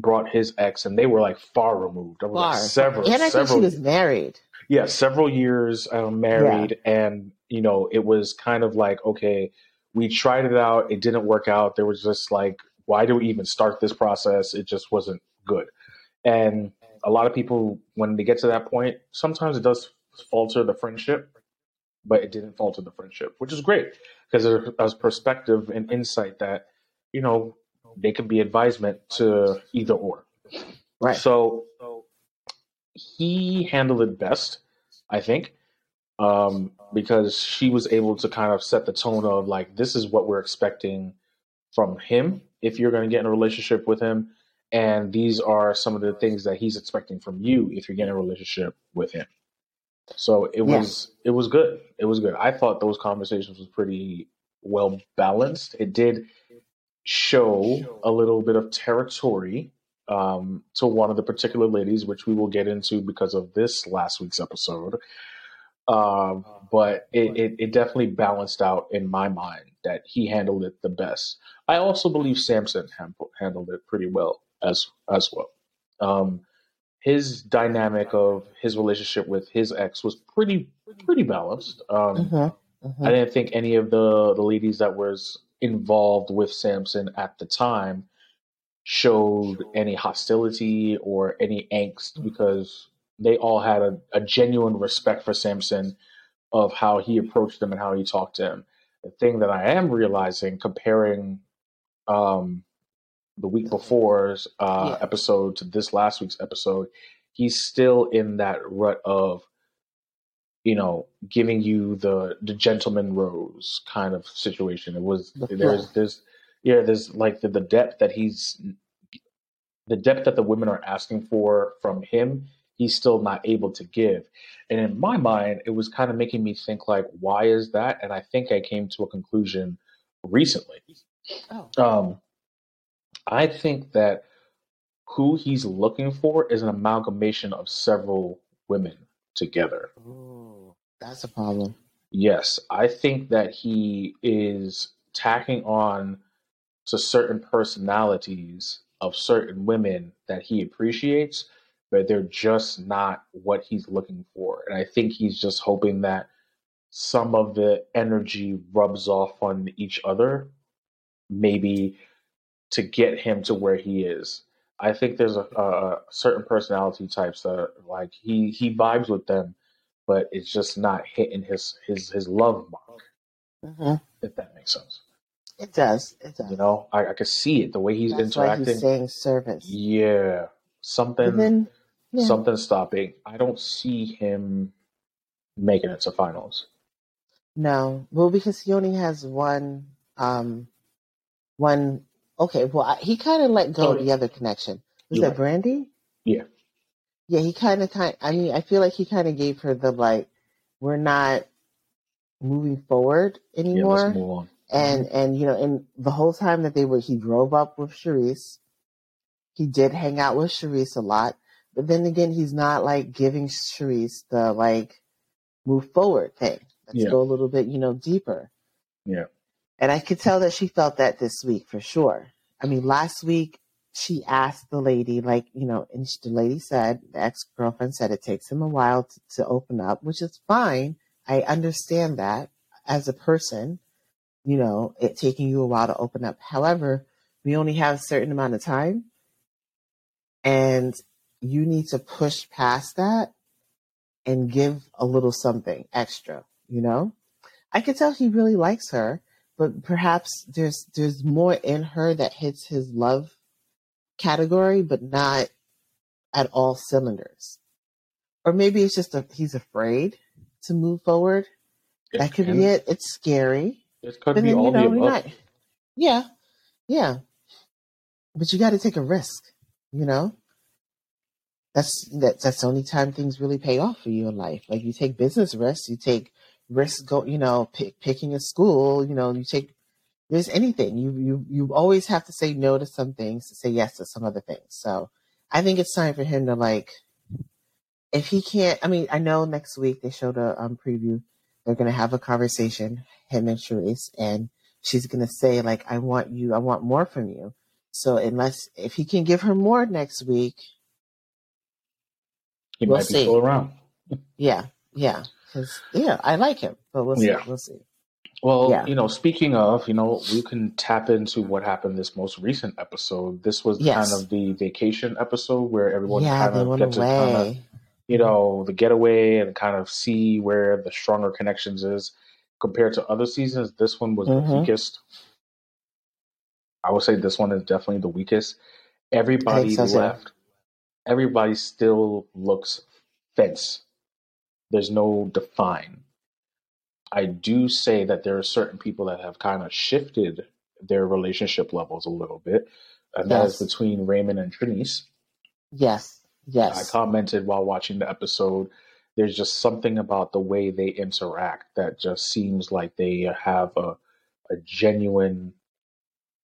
brought his ex, and they were like far removed. There were like Far. several, and I think she was married. yeah, several years uh, married, and you know, it was kind of like, okay, we tried it out, it didn't work out. There was just like, why do we even start this process? It just wasn't good, and a lot of people, when they get to that point, sometimes it does falter the friendship, but it didn't falter the friendship, which is great because there's perspective and insight that you know they can be advisement to either or. Right. So he handled it best, I think, um, because she was able to kind of set the tone of like, this is what we're expecting from him if you're going to get in a relationship with him. And these are some of the things that he's expecting from you if you're getting a relationship with him. So it was it was good. It was good. I thought those conversations was pretty well balanced. It did show a little bit of territory um, to one of the particular ladies, which we will get into because of this last week's episode. Um, but it, it, it definitely balanced out in my mind that he handled it the best. I also believe Samson ham- handled it pretty well as as well. Um, his dynamic of his relationship with his ex was pretty pretty balanced. Um, hmm I didn't think any of the the ladies that was involved with Samson at the time showed any hostility or any angst because they all had a, a genuine respect for Samson of how he approached them and how he talked to him. The thing that I am realizing comparing um, the week before's uh, Yeah. episode to this last week's episode, he's still in that rut of you know, giving you the the gentleman rose kind of situation. It was The there's there's yeah there's like the, the depth that he's the depth that the women are asking for from him. He's still not able to give, and in my mind, it was kind of making me think like, why is that? And I think I came to a conclusion recently. Oh. Um, I think that who he's looking for is an amalgamation of several women together. Ooh, that's a problem. Yes, I think that he is tacking on to certain personalities of certain women that he appreciates, but they're just not what he's looking for. And I think he's just hoping that some of the energy rubs off on each other, maybe to get him to where he is. I think there's a, a certain personality types that are like he he vibes with them, but it's just not hitting his his his love mark. hmm If that makes sense, It does. It does. you know, I, I could see it the way he's That's why interacting. he's saying service. yeah, something then, yeah. something stopping. I don't see him making it to finals. No, well, because he only has one, um, one. Okay, well, I, he kind of let go of the other connection. Was You're that Brandy? Yeah. Yeah, he kind of, kind. I mean, I feel like he kind of gave her the like, we're not moving forward anymore. Yeah, let's move on. and mm-hmm. and you know, and the whole time that they were, he drove up with Sharice. He did hang out with Sharice a lot, but then again, he's not like giving Sharice the like move forward thing. Let's Yeah. go a little bit, you know, deeper. Yeah. And I could tell that she felt that this week for sure. I mean, last week she asked the lady, like, you know, and the lady said, the ex girlfriend said it takes him a while to, to open up, which is fine. I understand that as a person, you know, it taking you a while to open up. However, we only have a certain amount of time and you need to push past that and give a little something extra, you know? I could tell he really likes her, but perhaps there's there's more in her that hits his love category, but not at all cylinders. Or maybe it's just a, he's afraid to move forward. It that could can- be it. It's scary. It could But be then, all you know, the above. not, yeah, yeah. But you got to take a risk, you know? That's, that, that's the only time things really pay off for you in life. Like you take business risks, you take risks, go, you know, pick, picking a school, you know, you take, there's anything. You, you, you always have to say no to some things to say yes to some other things. So I think it's time for him to like if he can't, I mean, I know next week they showed a um, preview. They're going to have a conversation, him and Charisse, and she's going to say, like, I want you, I want more from you. So unless, if he can give her more next week, He We'll might be see. still around. yeah, yeah. 'Cause, yeah, I like him, but we'll see. Yeah. We'll see. Well, Yeah. you know, speaking of, you know, we can tap into what happened this most recent episode. This was Yes. kind of the vacation episode where everyone yeah, kind of went get to kind of, you know, the getaway and kind of see where the stronger connections is compared to other seasons. This one was the Mhm. weakest. I would say this one is definitely the weakest. Everybody so, left. Everybody still looks fence. There's no define. I do say that there are certain people that have kind of shifted their relationship levels a little bit, and that is Yes. between Raymond and Trinice. Yes, Yes. I yes. commented while watching the episode. There's just something about the way they interact that just seems like they have a, a genuine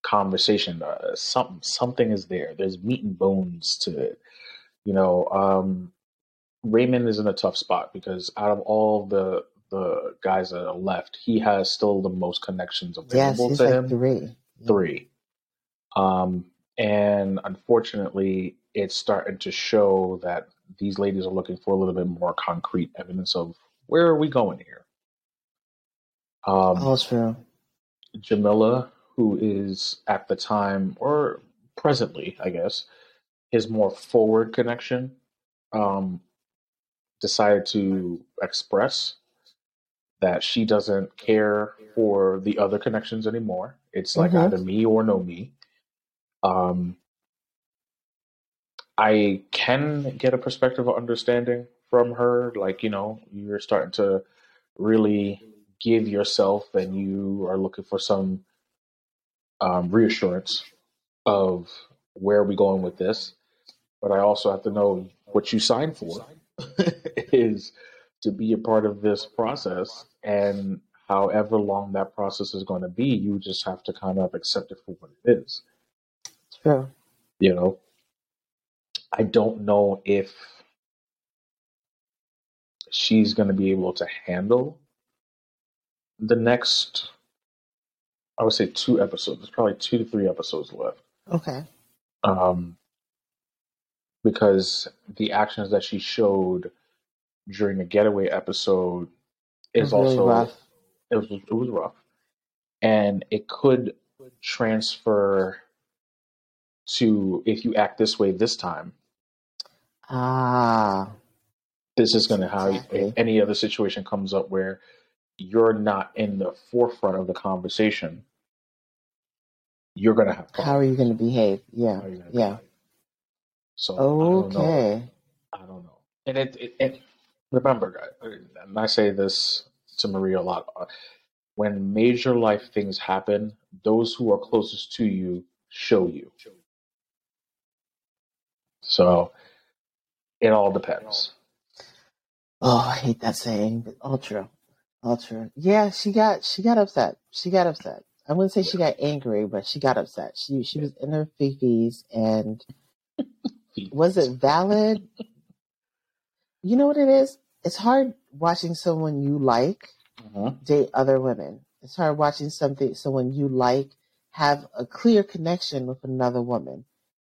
conversation. Uh, something something is there. There's meat and bones to it. You know, um, Raymond is in a tough spot because out of all the the guys that are left, he has still the most connections Yes, available he's to like him three. three. Um, and unfortunately, it's starting to show that these ladies are looking for a little bit more concrete evidence of where are we going here. Um, All true. Jamila, who is at the time or presently, I guess, his more forward connection, um, decided to express that she doesn't care for the other connections anymore. It's like Mhm. either me or no me. Um, I can get a perspective of understanding from her. Like, you know, you're starting to really give yourself and you are looking for some um, reassurance of where are we going with this. But I also have to know what you signed for is to be a part of this process. And however long that process is going to be, you just have to kind of accept it for what it is. True. You know, I don't know if she's going to be able to handle the next, I would say, two episodes. There's probably two to three episodes left. Okay. Um, because the actions that she showed during the getaway episode is really also rough. it was it was rough, and it could transfer to if you act this way this time. Ah, This is going to how Exactly. any other situation comes up where you're not in the forefront of the conversation, you're going to have how are you going to behave? Yeah. How are you gonna Yeah. behave? So I don't know. Okay. I don't know. And it, it, it remember, guys, and I say this to Maria a lot. uh, When major life things happen, those who are closest to you show you. So it all depends. Oh, I hate that saying, but all true. All true. Yeah, she got she got upset. She got upset. I wouldn't say she got angry, but she got upset. She she was in her fifties and was it valid? You know what it is? It's hard watching someone you like Mhm. date other women. It's hard watching something someone you like have a clear connection with another woman.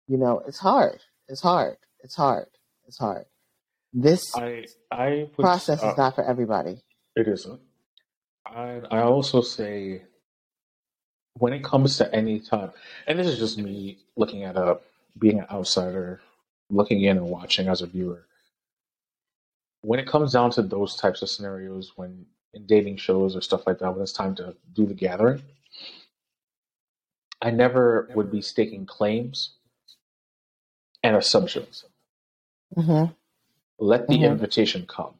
You know, it's hard. It's hard. It's hard. It's hard. This I I would, process uh, is not for everybody. It isn't. I I also say when it comes to any time, and this is just me looking at a being an outsider, looking in and watching as a viewer. When it comes down to those types of scenarios, when in dating shows or stuff like that, when it's time to do the gathering, I never would be staking claims and assumptions. hmm Let the Mhm. invitation come.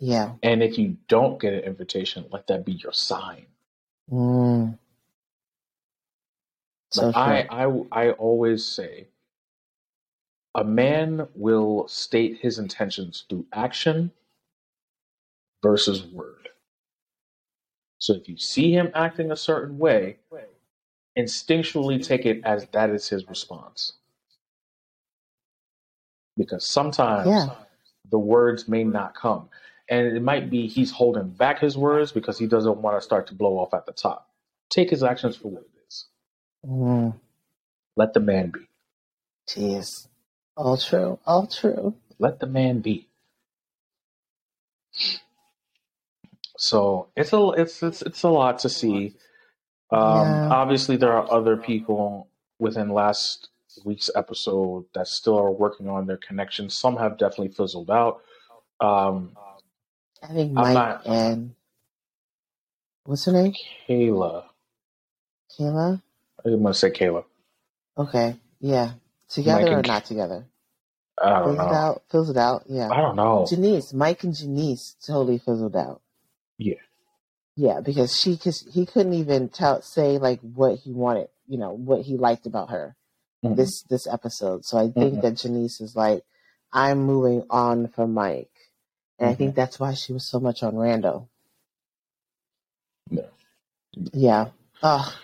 Yeah. And if you don't get an invitation, let that be your sign. Mm. So Like I, I, I always say, a man will state his intentions through action versus word. So if you see him acting a certain way, instinctually take it as that is his response. Because sometimes Yeah. the words may not come. And it might be he's holding back his words because he doesn't want to start to blow off at the top. Take his actions for what it is. Mm, Let the man be. Jeez. All true. All true. Let the man be. So it's a it's it's it's a lot to see. Um, Yeah. Obviously, there are other people within last week's episode that still are working on their connections. Some have definitely fizzled out. Um, I think Mike not- and what's her name? Kayla, Kayla? I'm gonna say Kayla. Okay. Yeah. Together Mike or and- not together? I don't Fizzled know. out. Fizzled out. Yeah. I don't know. Janice, Mike and Janice totally fizzled out. Yeah. Yeah, because she cause he couldn't even tell say like what he wanted, you know, what he liked about her Mhm. this this episode. So I think Mhm. that Janice is like, I'm moving on from Mike. And I Mm-hmm. think that's why she was so much on Rando. Yeah. Yeah. Oh,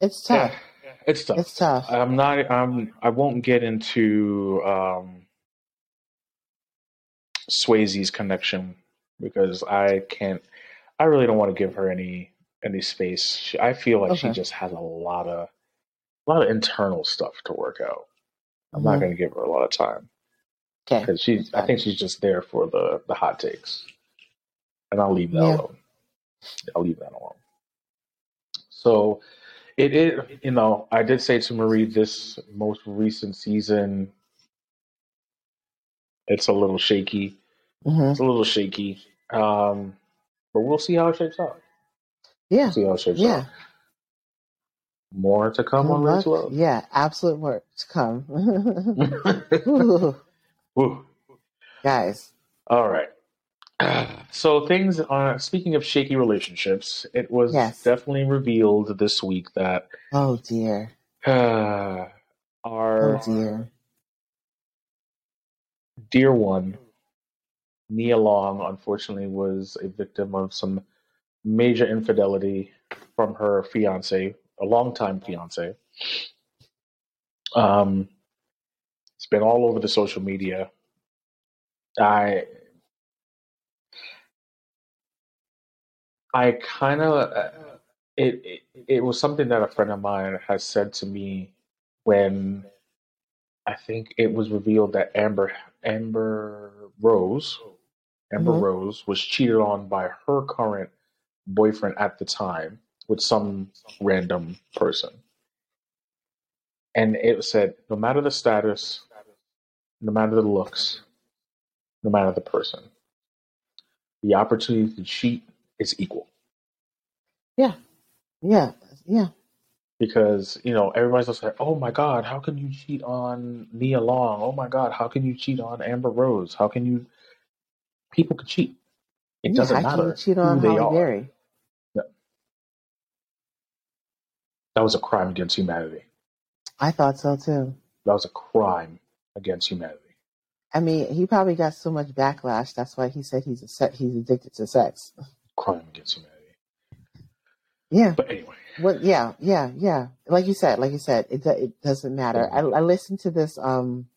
it's tough. Yeah, it's tough. It's tough. I'm not. I'm. I won't get into um, Swayze's connection because I can't. I really don't want to give her any any space. She, I feel like she just has a lot of a lot of internal stuff to work out. I'm not Mhm. going to give her a lot of time Okay. because she's. I think she's just there for the the hot takes, and I'll leave that Yeah. alone. I'll leave that alone. So, it is. You know, I did say to Marie this most recent season. It's a little shaky. hmm It's a little shaky. Um, but we'll see how it shapes out. Yeah. See how it shapes Yeah. out. More to come on Red luck. Yeah, absolute work to come. Ooh, Woo. guys. All right. So things are speaking of shaky relationships, it was Yes. definitely revealed this week that Oh dear. uh, our Oh dear. dear one, Nia Long, unfortunately was a victim of some major infidelity from her fiance, a longtime fiance. Um, it's been all over the social media. I I kind of it, it it was something that a friend of mine has said to me when I think it was revealed that Amber Amber Rose Amber Mhm. Rose was cheated on by her current boyfriend at the time with some random person. And it said no matter the status, no matter the looks, no matter the person, the opportunity to cheat is equal. Yeah. Yeah. Yeah. Because you know everybody's just like, "Oh my God, how can you cheat on Nia Long? Oh my God, how can you cheat on Amber Rose? How can you?" People can cheat. It yeah, doesn't how can matter you cheat on who Halle. Berry? That was a crime against humanity. I thought so too. That was a crime against humanity. I mean, he probably got so much backlash. That's why he said he's a se- he's addicted to sex. Crime against humanity. Yeah. But anyway, Well, yeah, yeah, yeah. Like you said, like you said, it it doesn't matter. I, I listened to this um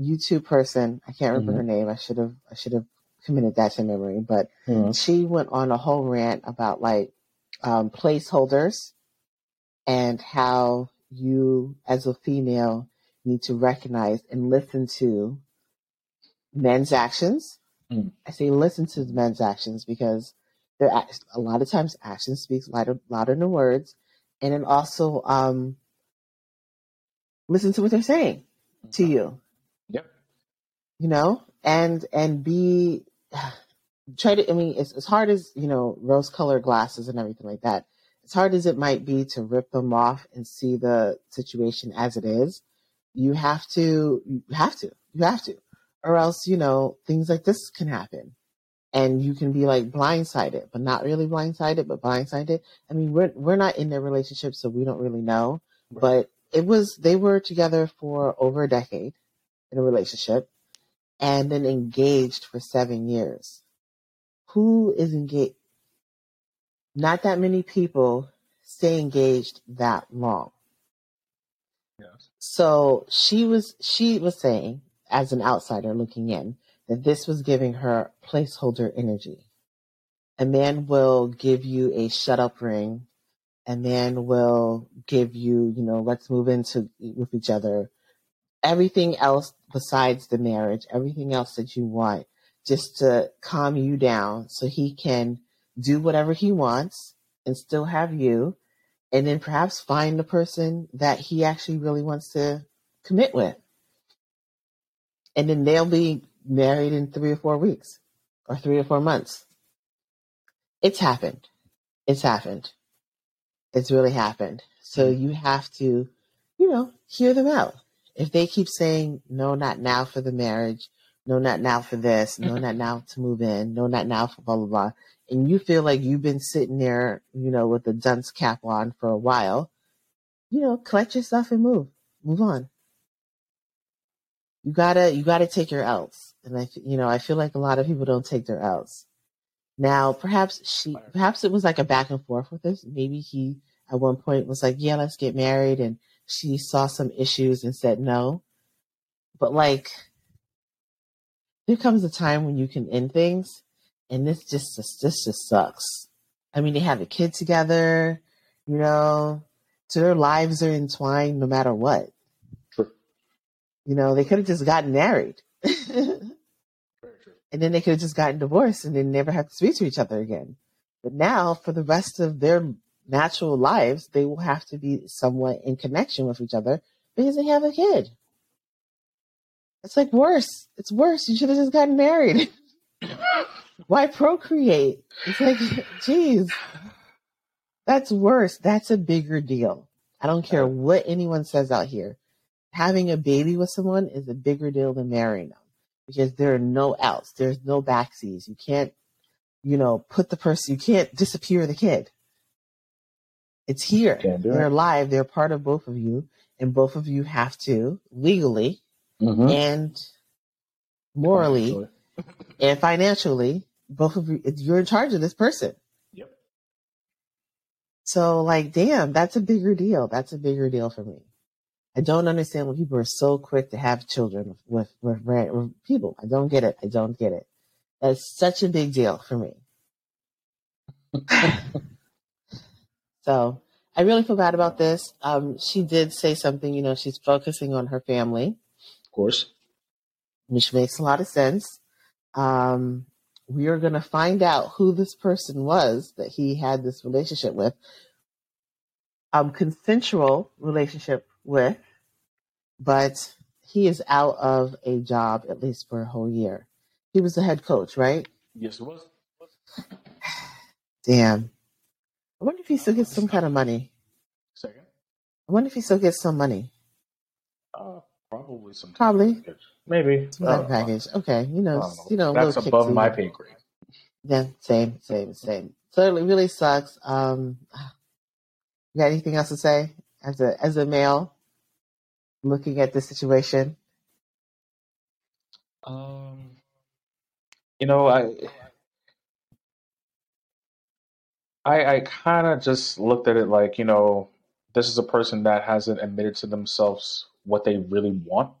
YouTube person. I can't remember Mhm. her name. I should have I should have committed that to memory. But Mhm. she went on a whole rant about like um, placeholders and how you, as a female, need to recognize and listen to men's actions. Mm. I say listen to the men's actions because they're act- a lot of times action speaks louder, louder than words, and then also um, listen to what they're saying to you Yep. you know, and and be try to. I mean, it's as hard as you know, rose colored glasses and everything like that. As hard as it might be to rip them off and see the situation as it is, you have to, you have to, you have to, or else you know things like this can happen, and you can be like blindsided, but not really blindsided, but blindsided. I mean, we're we're not in their relationship, so we don't really know. But it was they were together for over a decade in a relationship and then engaged for seven years. Who is engaged? Not that many people stay engaged that long. Yes. So she was she was saying, as an outsider looking in, that this was giving her placeholder energy. A man will give you a shut up ring. A man will give you, you know, let's move into with each other. Everything else besides the marriage, everything else that you want, just to calm you down so he can do whatever he wants and still have you, and then perhaps find the person that he actually really wants to commit with. And then they'll be married in three or four weeks or three or four months. It's happened. It's happened. It's really happened. So hmm. you have to, you know, hear them out. If they keep saying, no, not now for the marriage, no, not now for this, no, not now to move in, no, not now for blah, blah, blah, and you feel like you've been sitting there, you know, with the dunce cap on for a while, you know, collect your stuff and move. Move on. You gotta, you gotta take your L's. And I, you know, I feel like a lot of people don't take their L's. Now, perhaps she, perhaps it was like a back and forth with this. Maybe he at one point was like, yeah, let's get married. And she saw some issues and said no. But like, there comes a time when you can end things. And this just, this just sucks. I mean, they have a kid together, you know, so their lives are entwined no matter what. You know, they could have just gotten married. And then they could have just gotten divorced and then never have to speak to each other again. But now, for the rest of their natural lives, they will have to be somewhat in connection with each other because they have a kid. It's like worse. It's worse. You should have just gotten married. Why procreate? It's like, geez, that's worse. That's a bigger deal. I don't care what anyone says out here. Having a baby with someone is a bigger deal than marrying them because there are no outs. There's no backseas. You can't, you know, put the person, you can't disappear the kid. It's here. They're it. alive. They're part of both of you. And both of you have to legally Mm-hmm. and morally and financially, both of you, it's- you're in charge of this person. Yep. So, like, damn, that's a bigger deal. That's a bigger deal for me. I don't understand when people are so quick to have children with with, with, people. I don't get it. I don't get it. That's such a big deal for me. so, I really feel bad about this. Um, she did say something. You know, she's focusing on her family Of course. which makes a lot of sense. Um, we are going to find out who this person was that he had this relationship with, um, consensual relationship with, but he is out of a job at least for a whole year. He was the head coach, right? Yes, it was. Damn. I wonder if he still gets some kind of money. Second. I wonder if he still gets some money. Uh, probably some. Probably. package. Maybe. Some I kind don't of know. package. Okay, you know, know. you know, That's above my you. pay grade. Yeah, same, same, same. So it really sucks. Um, you got anything else to say as a as a male looking at this situation? Um, you know, I, I, I kind of just looked at it like, you know, this is a person that hasn't admitted to themselves what they really want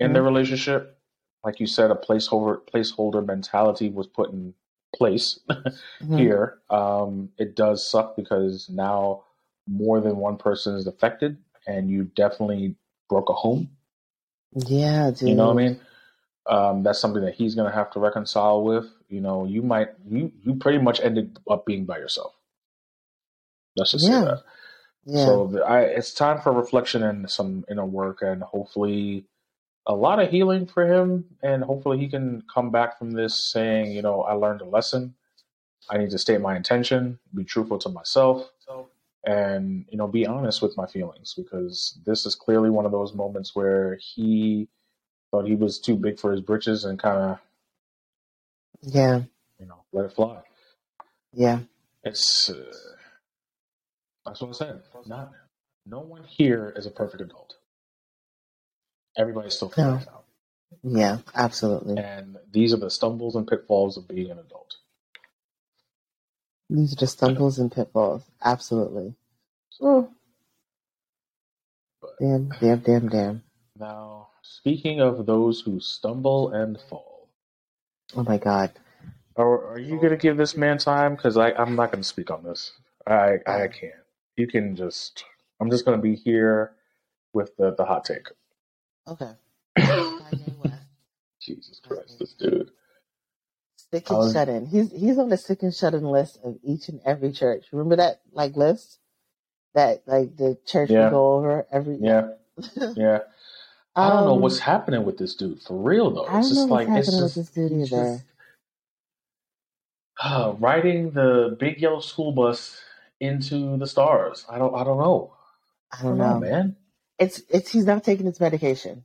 in their relationship. Like you said, a placeholder placeholder mentality was put in place Mhm. here. Um, it does suck because now more than one person is affected, and you definitely broke a home. Yeah, dude. You know what I mean? Um, that's something that he's gonna have to reconcile with. You know, you might you you pretty much ended up being by yourself. Let's just Yeah. say that. Yeah, So the, I, it's time for reflection and some inner work, and hopefully a lot of healing for him. And hopefully he can come back from this saying, you know, I learned a lesson. I need to state my intention, be truthful to myself, and you know, be honest with my feelings because this is clearly one of those moments where he thought he was too big for his britches and kind of, yeah, you know, let it fly. yeah. It's uh, that's what I said. Not no one here is a perfect adult. Everybody's still figuring it out, Yeah, absolutely. and these are the stumbles and pitfalls of being an adult. These are just stumbles and pitfalls. Absolutely. Oh. Damn, damn, damn, damn. Now, speaking of those who stumble and fall, Oh my God. Or are you gonna give this man time? Because I I'm not gonna speak on this. I I can't. You can just. I'm just gonna be here with the the hot take. Okay. Kanye West. Jesus Christ, this dude. Sick and was- shut in. He's he's on the sick and shut in list of each and every church. Remember that like list that like the church Yeah. would go over every. Yeah, yeah. I don't know Um, what's happening with this dude for real though. I It's don't just know what's like it's just this dude either. just uh, riding the big yellow school bus into the stars. I don't. I don't know. I I don't don't know, know. man. It's it's he's not taking his medication.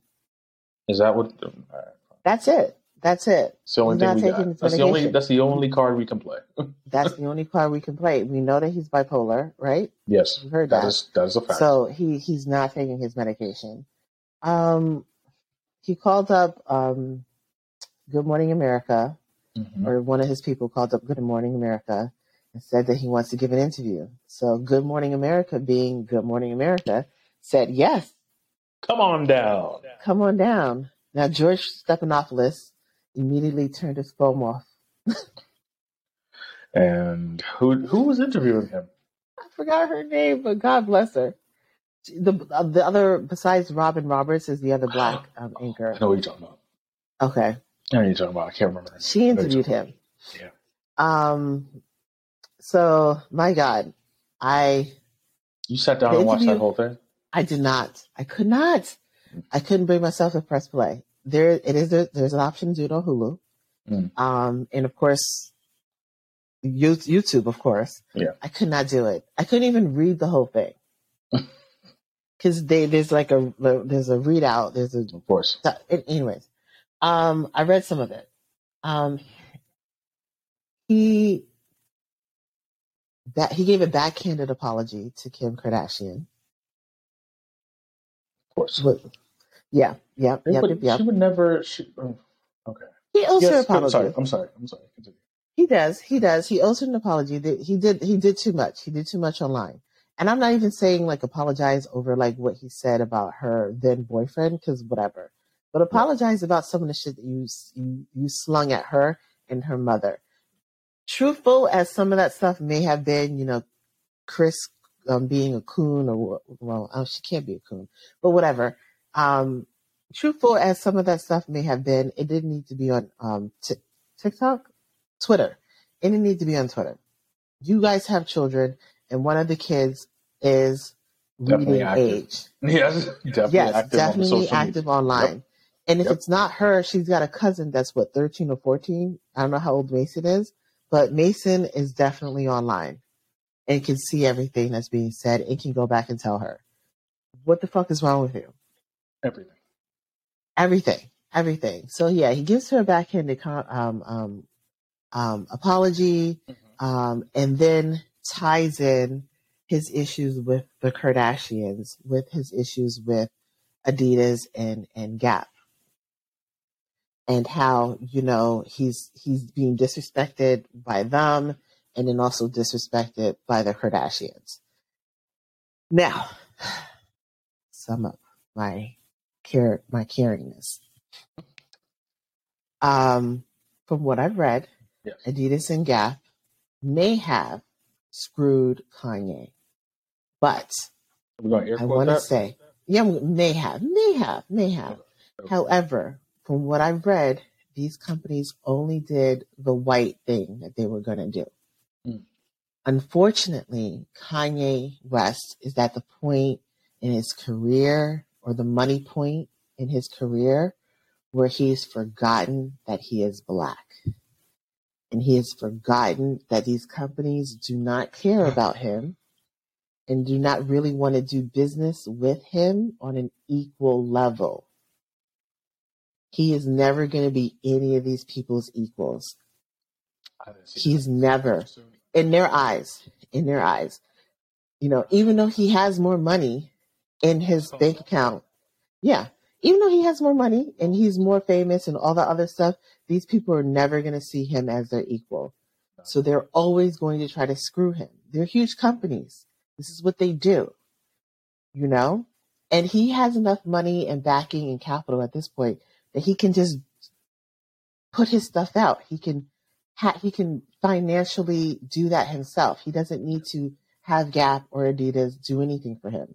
Is that what? right. That's it. That's it. Only He's thing not we taking got. That's the only. That's the only card we can play. That's the only card we can play. We know that he's bipolar, right? yes, heard that that. is that is a fact. So he he's not taking his medication. Um, he called up um, Good Morning America, Mhm. or one of his people called up Good Morning America and said that he wants to give an interview. So Good Morning America, being Good Morning America, said yes, Come on down. come on down. Now George Stephanopoulos immediately turned his phone off. And who who was interviewing him? I forgot her name, but God bless her. The uh, the other besides Robin Roberts is the other black um, I anchor. know what you're talking about. Okay, I know what you're talking about. I can't remember. her name. she I know interviewed you're talking him. Yeah. Um, so my God, I. You sat down The and watched that interview- whole thing. I did not. I could not. I couldn't bring myself to press play. There, it is. A, there's an option to do it on Hulu, Mm. um, and of course, You- YouTube. Of course, Yeah. I could not do it. I couldn't even read the whole thing because they there's like a there's a readout. There's a Of course. Anyways, um, I read some of it. Um, he that he gave a backhanded apology to Kim Kardashian. Of course. Yeah, yeah, Yeah, yep, but yep. She would never. She, oh, okay. He owes her Yes, I'm sorry. I'm sorry. I'm sorry. Continue. He does. He does. He owes her an apology. That he did. He did too much. He did too much online. And I'm not even saying like apologize over like what he said about her then boyfriend because whatever. But apologize about some of the shit that you you you slung at her and her mother. Truthful as some of that stuff may have been, you know, Kris um, being a coon or well, oh, she can't be a coon, but whatever. Um, truthful as some of that stuff may have been, it didn't need to be on um, Tik TikTok, Twitter. It didn't need to be on Twitter. You guys have children, and one of the kids is Definitely reading active. age. Yes, definitely yes, active on definitely social active media. online. And if Yep. it's not her, she's got a cousin that's what, 13 or 14? I don't know how old Mason is, but Mason is definitely online and can see everything that's being said and can go back and tell her. What the fuck is wrong with you? Everything. Everything. Everything. So yeah, he gives her a backhanded con- um, um, um, apology um, and then ties in his issues with the Kardashians, with his issues with Adidas and and Gap, and how you know he's he's being disrespected by them, and then also disrespected by the Kardashians. Now, sum up my care my caringness. Um, from what I've read, Yes. Adidas and Gap may have screwed Kanye, but We're going to air I want to say, yeah, may have, may have, may have. Okay. However, from what I've read, these companies only did the white thing that they were going to do. Mm. Unfortunately, Kanye West is at the point in his career or the money point in his career where he's forgotten that he is black. And he has forgotten that these companies do not care about him and do not really want to do business with him on an equal level. He is never going to be any of these people's equals. I didn't see He's that. never, in their eyes, in their eyes. You know, even though he has more money in his oh, bank account, yeah, even though he has more money and he's more famous and all that other stuff, these people are never going to see him as their equal. So they're always going to try to screw him. They're huge companies. This is what they do, you know? And he has enough money and backing and capital at this point that he can just put his stuff out. He can ha- he can financially do that himself. He doesn't need to have Gap or Adidas do anything for him.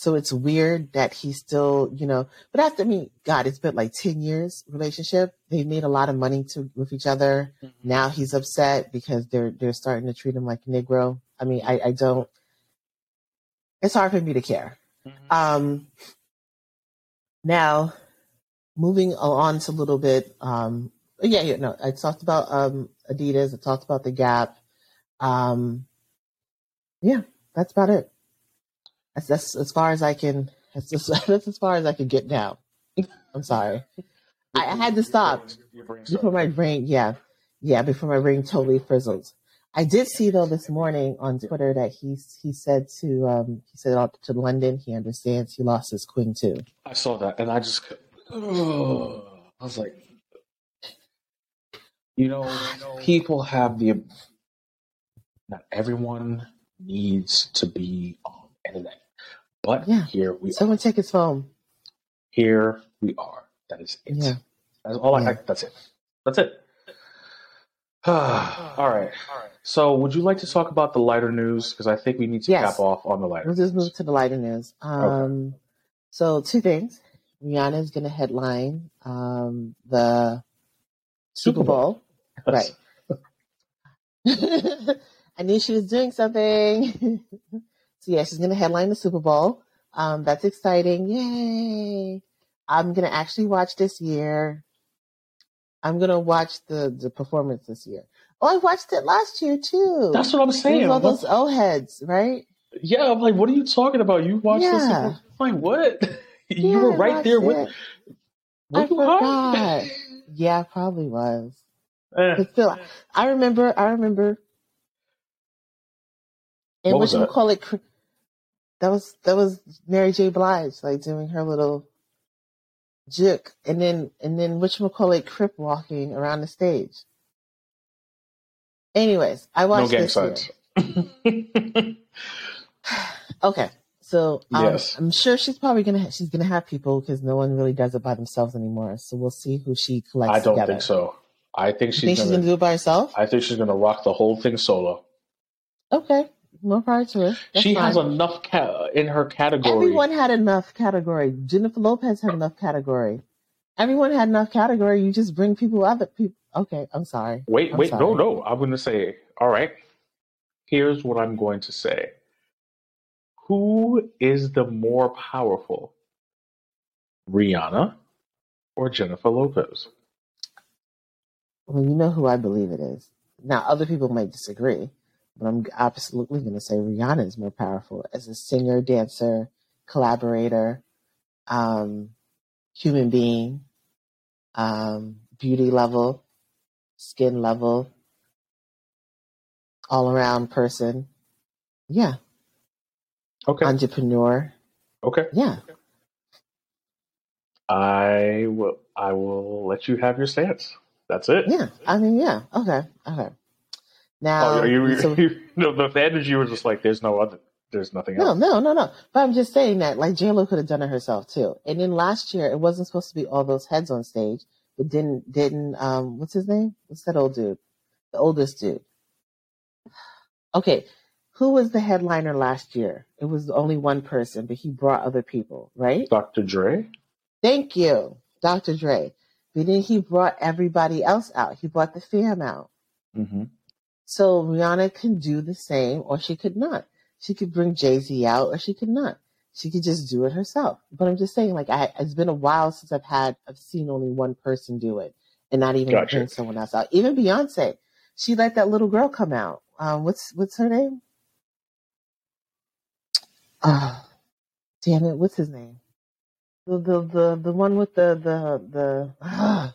So it's weird that he's still, you know, but after I mean, God, it's been like 10 years relationship. They made a lot of money to with each other. Mm-hmm. Now he's upset because they're, they're starting to treat him like a Negro. I mean, I, I don't, it's hard for me to care. Mhm. Um, now moving on to a little bit, um, yeah, yeah, no, I talked about, um, Adidas. I talked about the Gap. Um, yeah, that's about it. That's, that's as far as I can. That's just, that's as far as I can get now. I'm sorry. I, I had to stop before my brain. Yeah, yeah, before my brain totally frizzled. I did see though this morning on Twitter that he he said to um he said to London he understands he lost his queen too. I saw that, and I just, ugh. I was like, you know, people have the. Not everyone needs to be on internet, but Yeah. here we are. Someone take his phone. Here we are. That is it. Yeah. That's all I. Yeah. I that's it. That's it. all right. So, would you like to talk about the lighter news? Because I think we need to Yes. cap off on the lighter. We'll just move to the lighter news. Um, so two things. Rihanna is going to headline um, the Super. Bowl. Right. I knew she was doing something. so yeah, she's going to headline the Super Bowl. Um, that's exciting. Yay. I'm going to actually watch this year. I'm going to watch the, the performance this year. Oh, I watched it last year too. That's what I'm saying. all those O heads, right? yeah, I'm like, what are you talking about? You watched this? Yeah. I'm like, what? you Yeah, were right there with. Were I you high? forgot. Yeah, probably was. Eh, But still, I remember. I remember. And What what was you that? call it? That was that was Mary J. Blige, like doing her little juke, and then and then you call it? Crip walking around the stage. Anyways, I watched no gang this signs. Okay, so um, Yes. I'm sure she's probably gonna ha- she's gonna have people because no one really does it by themselves anymore. So we'll see who she collects I don't together. think so. I think she's think she's gonna. gonna do it by herself? I think she's gonna rock the whole thing solo. Okay, to her. That's she fine. has enough ca- in her category. Everyone had enough category. Jennifer Lopez had enough category. Everyone had enough category. You just bring people other people. Okay, I'm sorry. Wait, I'm wait, no, no. I'm going to say, all right. Here's what I'm going to say. Who is the more powerful, Rihanna or Jennifer Lopez? Well, you know who I believe it is. Now, other people might disagree, but I'm absolutely going to say Rihanna is more powerful as a singer, dancer, collaborator, um, human being, um, beauty level, skin level, all around person. Yeah, Okay, entrepreneur. okay. Yeah. I will. I will let you have your stance. That's it. Yeah, I mean, yeah. Okay, okay. Now, Oh, you, you, so- you, no, the energy was just like, there's no other, there's nothing no, else. no, no, no. But I'm just saying that, like, J Lo could have done it herself too. And then last year, it wasn't supposed to be all those heads on stage, but didn't didn't um, what's his name? What's that old dude? The oldest dude. Okay, who was the headliner last year? It was only one person, but he brought other people, right? Dr. Dre. Thank you, Dr. Dre. But then he brought everybody else out. He brought the fam out. Mm-hmm. So Rihanna can do the same, or she could not. She could bring Jay Z out, or she could not. She could just do it herself. But I'm just saying, like, I, it's been a while since I've had, I've seen only one person do it, and not even Gotcha. bring someone else out. Even Beyonce, she let that little girl come out. Um, what's what's her name? Ah, damn it, what's his name? The the the the one with the the the. Ah,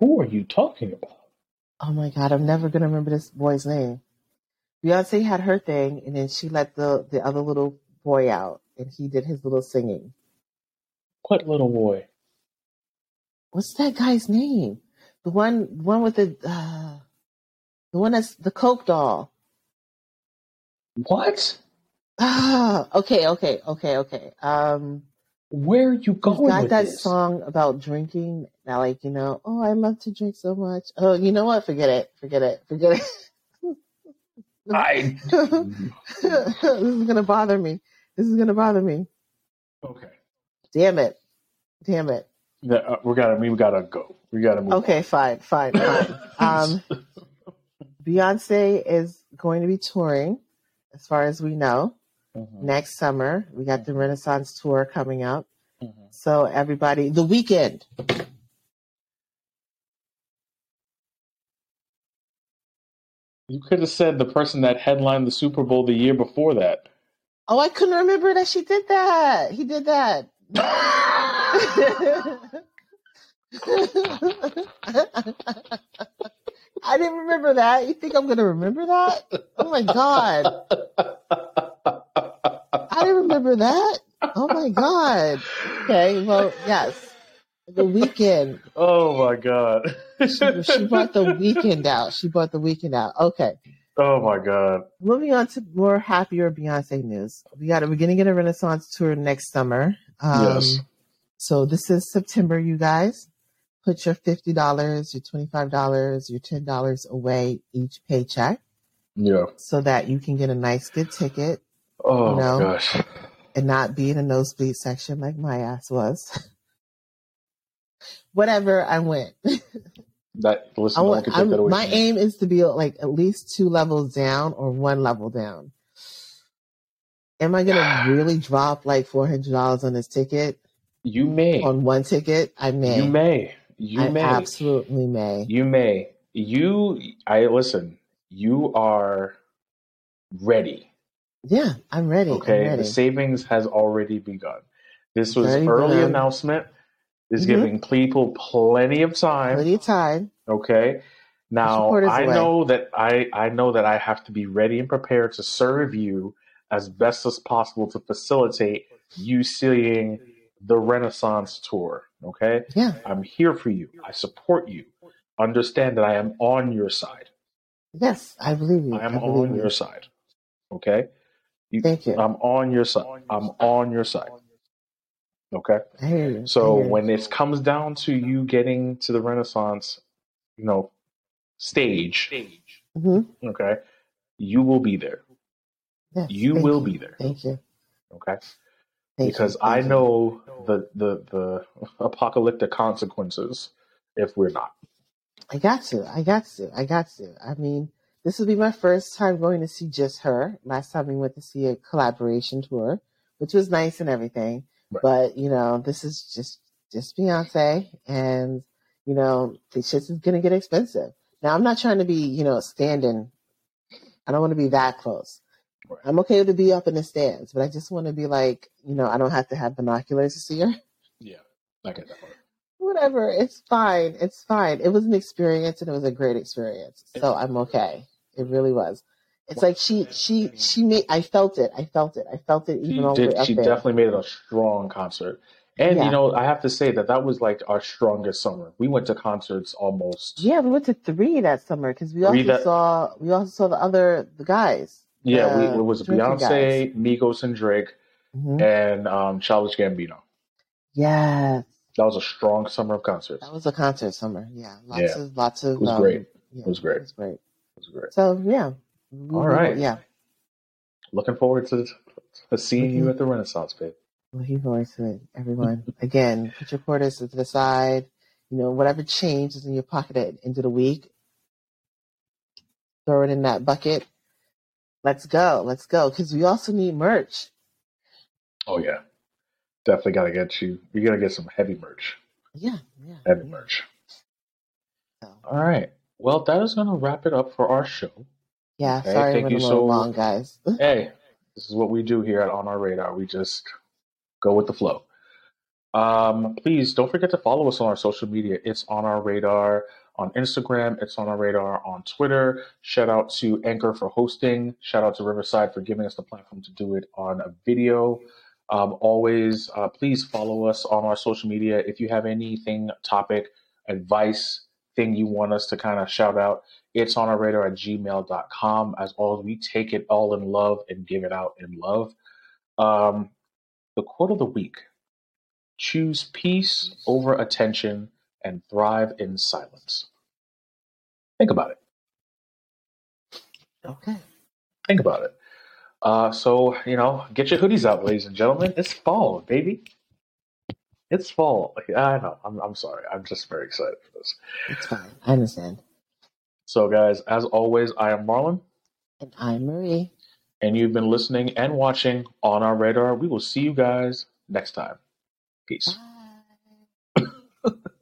Who are you talking about? Oh my god, I'm never gonna remember this boy's name. Beyonce had her thing, and then she let the the other little boy out, and he did his little singing. What little boy? What's that guy's name? The one, one with the, uh, the one that's the Coke doll. What? Ah, okay, okay, okay, okay. Um, Where are you going got with that this? song about drinking. Now, like you know, oh, I love to drink so much. Oh, you know what? Forget it. Forget it. Forget it. I this is gonna bother me. This is gonna bother me. okay. Damn it. Damn it. Yeah, uh, we gotta. We gotta go. We gotta move. Okay, fine, fine, fine. Um, Beyonce is going to be touring, as far as we know, Mhm, next summer. We got the Renaissance tour coming up. mhm. So everybody, the Weeknd. You could have said the person that headlined the Super Bowl the year before that. Oh, I couldn't remember that she did that. He did that. I didn't remember that. You think I'm going to remember that? Oh my God. I remember that. Oh my God. Okay, well, yes. The Weeknd. oh my god. She, she brought the Weeknd out. She brought the Weeknd out. Okay. oh my god. Moving on to more happier Beyonce news. We got we're gonna get a Renaissance tour next summer. Um, Yes. So this is September, you guys. Put your fifty dollars, your twenty five dollars, your ten dollars away each paycheck, Yeah. so that you can get a nice good ticket Oh No. my gosh. and not be in a nosebleed section like my ass was. Whatever, I went. That listen, I no want, can I'm, that away. my aim is to be like at least two levels down or one level down. Am I gonna really drop like four hundred dollars on this ticket You may. on one ticket? I may. You may. You I may. absolutely may. You may. You. I listen. You are ready. Yeah, I'm ready. Okay. I'm ready. The savings has already begun. This was Already early begun. announcement. Is Mhm. giving people plenty of time. Plenty of time. Okay. Now I away. know that I I know that I have to be ready and prepared to serve you as best as possible to facilitate you seeing the Renaissance tour. Okay. Yeah. I'm here for you. I support you. Understand that I am on your side. Yes, I believe you. I am believe on you. your side. Okay. You, Thank you. I'm on your side. I'm on your side. Okay. You. So when it comes down to you getting to the Renaissance, you know, stage, Mhm. okay, you will be there. Yes, You will be there. Thank you. Okay. Thank because you. I you. know the, the the apocalyptic consequences if we're not. I got to. I got to. I got to. I mean, this will be my first time going to see just her. Last time we went to see a collaboration tour, which was nice and everything. Right. But you know, this is just just Beyonce, and you know, the shit is gonna get expensive. Now, I'm not trying to be, you know, standing. I don't want to be that close. Right. I'm okay to be up in the stands, but I just want to be like, you know, I don't have to have binoculars to see her Yeah, I get that part. Whatever. It's fine. It's fine. It was an experience and it was a great experience. So I'm okay. It really was. It's like she she she made I felt it. I felt it. I felt it She even all the way did. She there. definitely made it a strong concert. And Yeah. you know, I have to say that that was like our strongest summer. We went to concerts almost. Yeah, we went to three that summer because we also that- saw we also saw the other the guys. Yeah, we, it was Beyonce, Migos, and Drake, Mhm. and um, Childish Gambino. Yes, That was a strong summer of concerts. that was a concert summer. Yeah, lots Yeah. of lots of. It was um, great. yeah, was great. It was great. It was great. So yeah. All right. Yeah. Looking forward to, to seeing you Mhm. at the Renaissance, babe. Looking forward to it, everyone. Again, put your quarters to the side. You know, whatever change is in your pocket at the end of the week, throw it in that bucket. Let's go. Let's go. Because we also need merch. Oh yeah, definitely gotta get you. You gotta get some heavy merch. Yeah. Yeah. Heavy yeah. merch. So, All right. Well, that is gonna wrap it up for our show. yeah. Okay, sorry, thank you so- long, guys. hey, this is what we do here at On Our Radar. We just go with the flow. Um, please don't forget to follow us on our social media. It's on our radar on Instagram. It's on our radar on Twitter. Shout out to Anchor for hosting. Shout out to Riverside for giving us the platform to do it on a video. Um, always, uh, please follow us on our social media. If you have anything, topic, advice, thing you want us to kind of shout out, it's on our radar at gmail.com. As always, we take it all in love and give it out in love. Um, the quote of the week choose peace over attention, and thrive in silence. Think about it. Okay. Think about it. Uh, so, you know, get your hoodies out, ladies and gentlemen. It's fall, baby. It's fall. I know. I'm, I'm sorry. I'm just very excited for this. It's fine. I understand. So, guys, as always, I am Marlon, And I'm Marie. and you've been listening and watching on our radar. We will see you guys next time. Peace.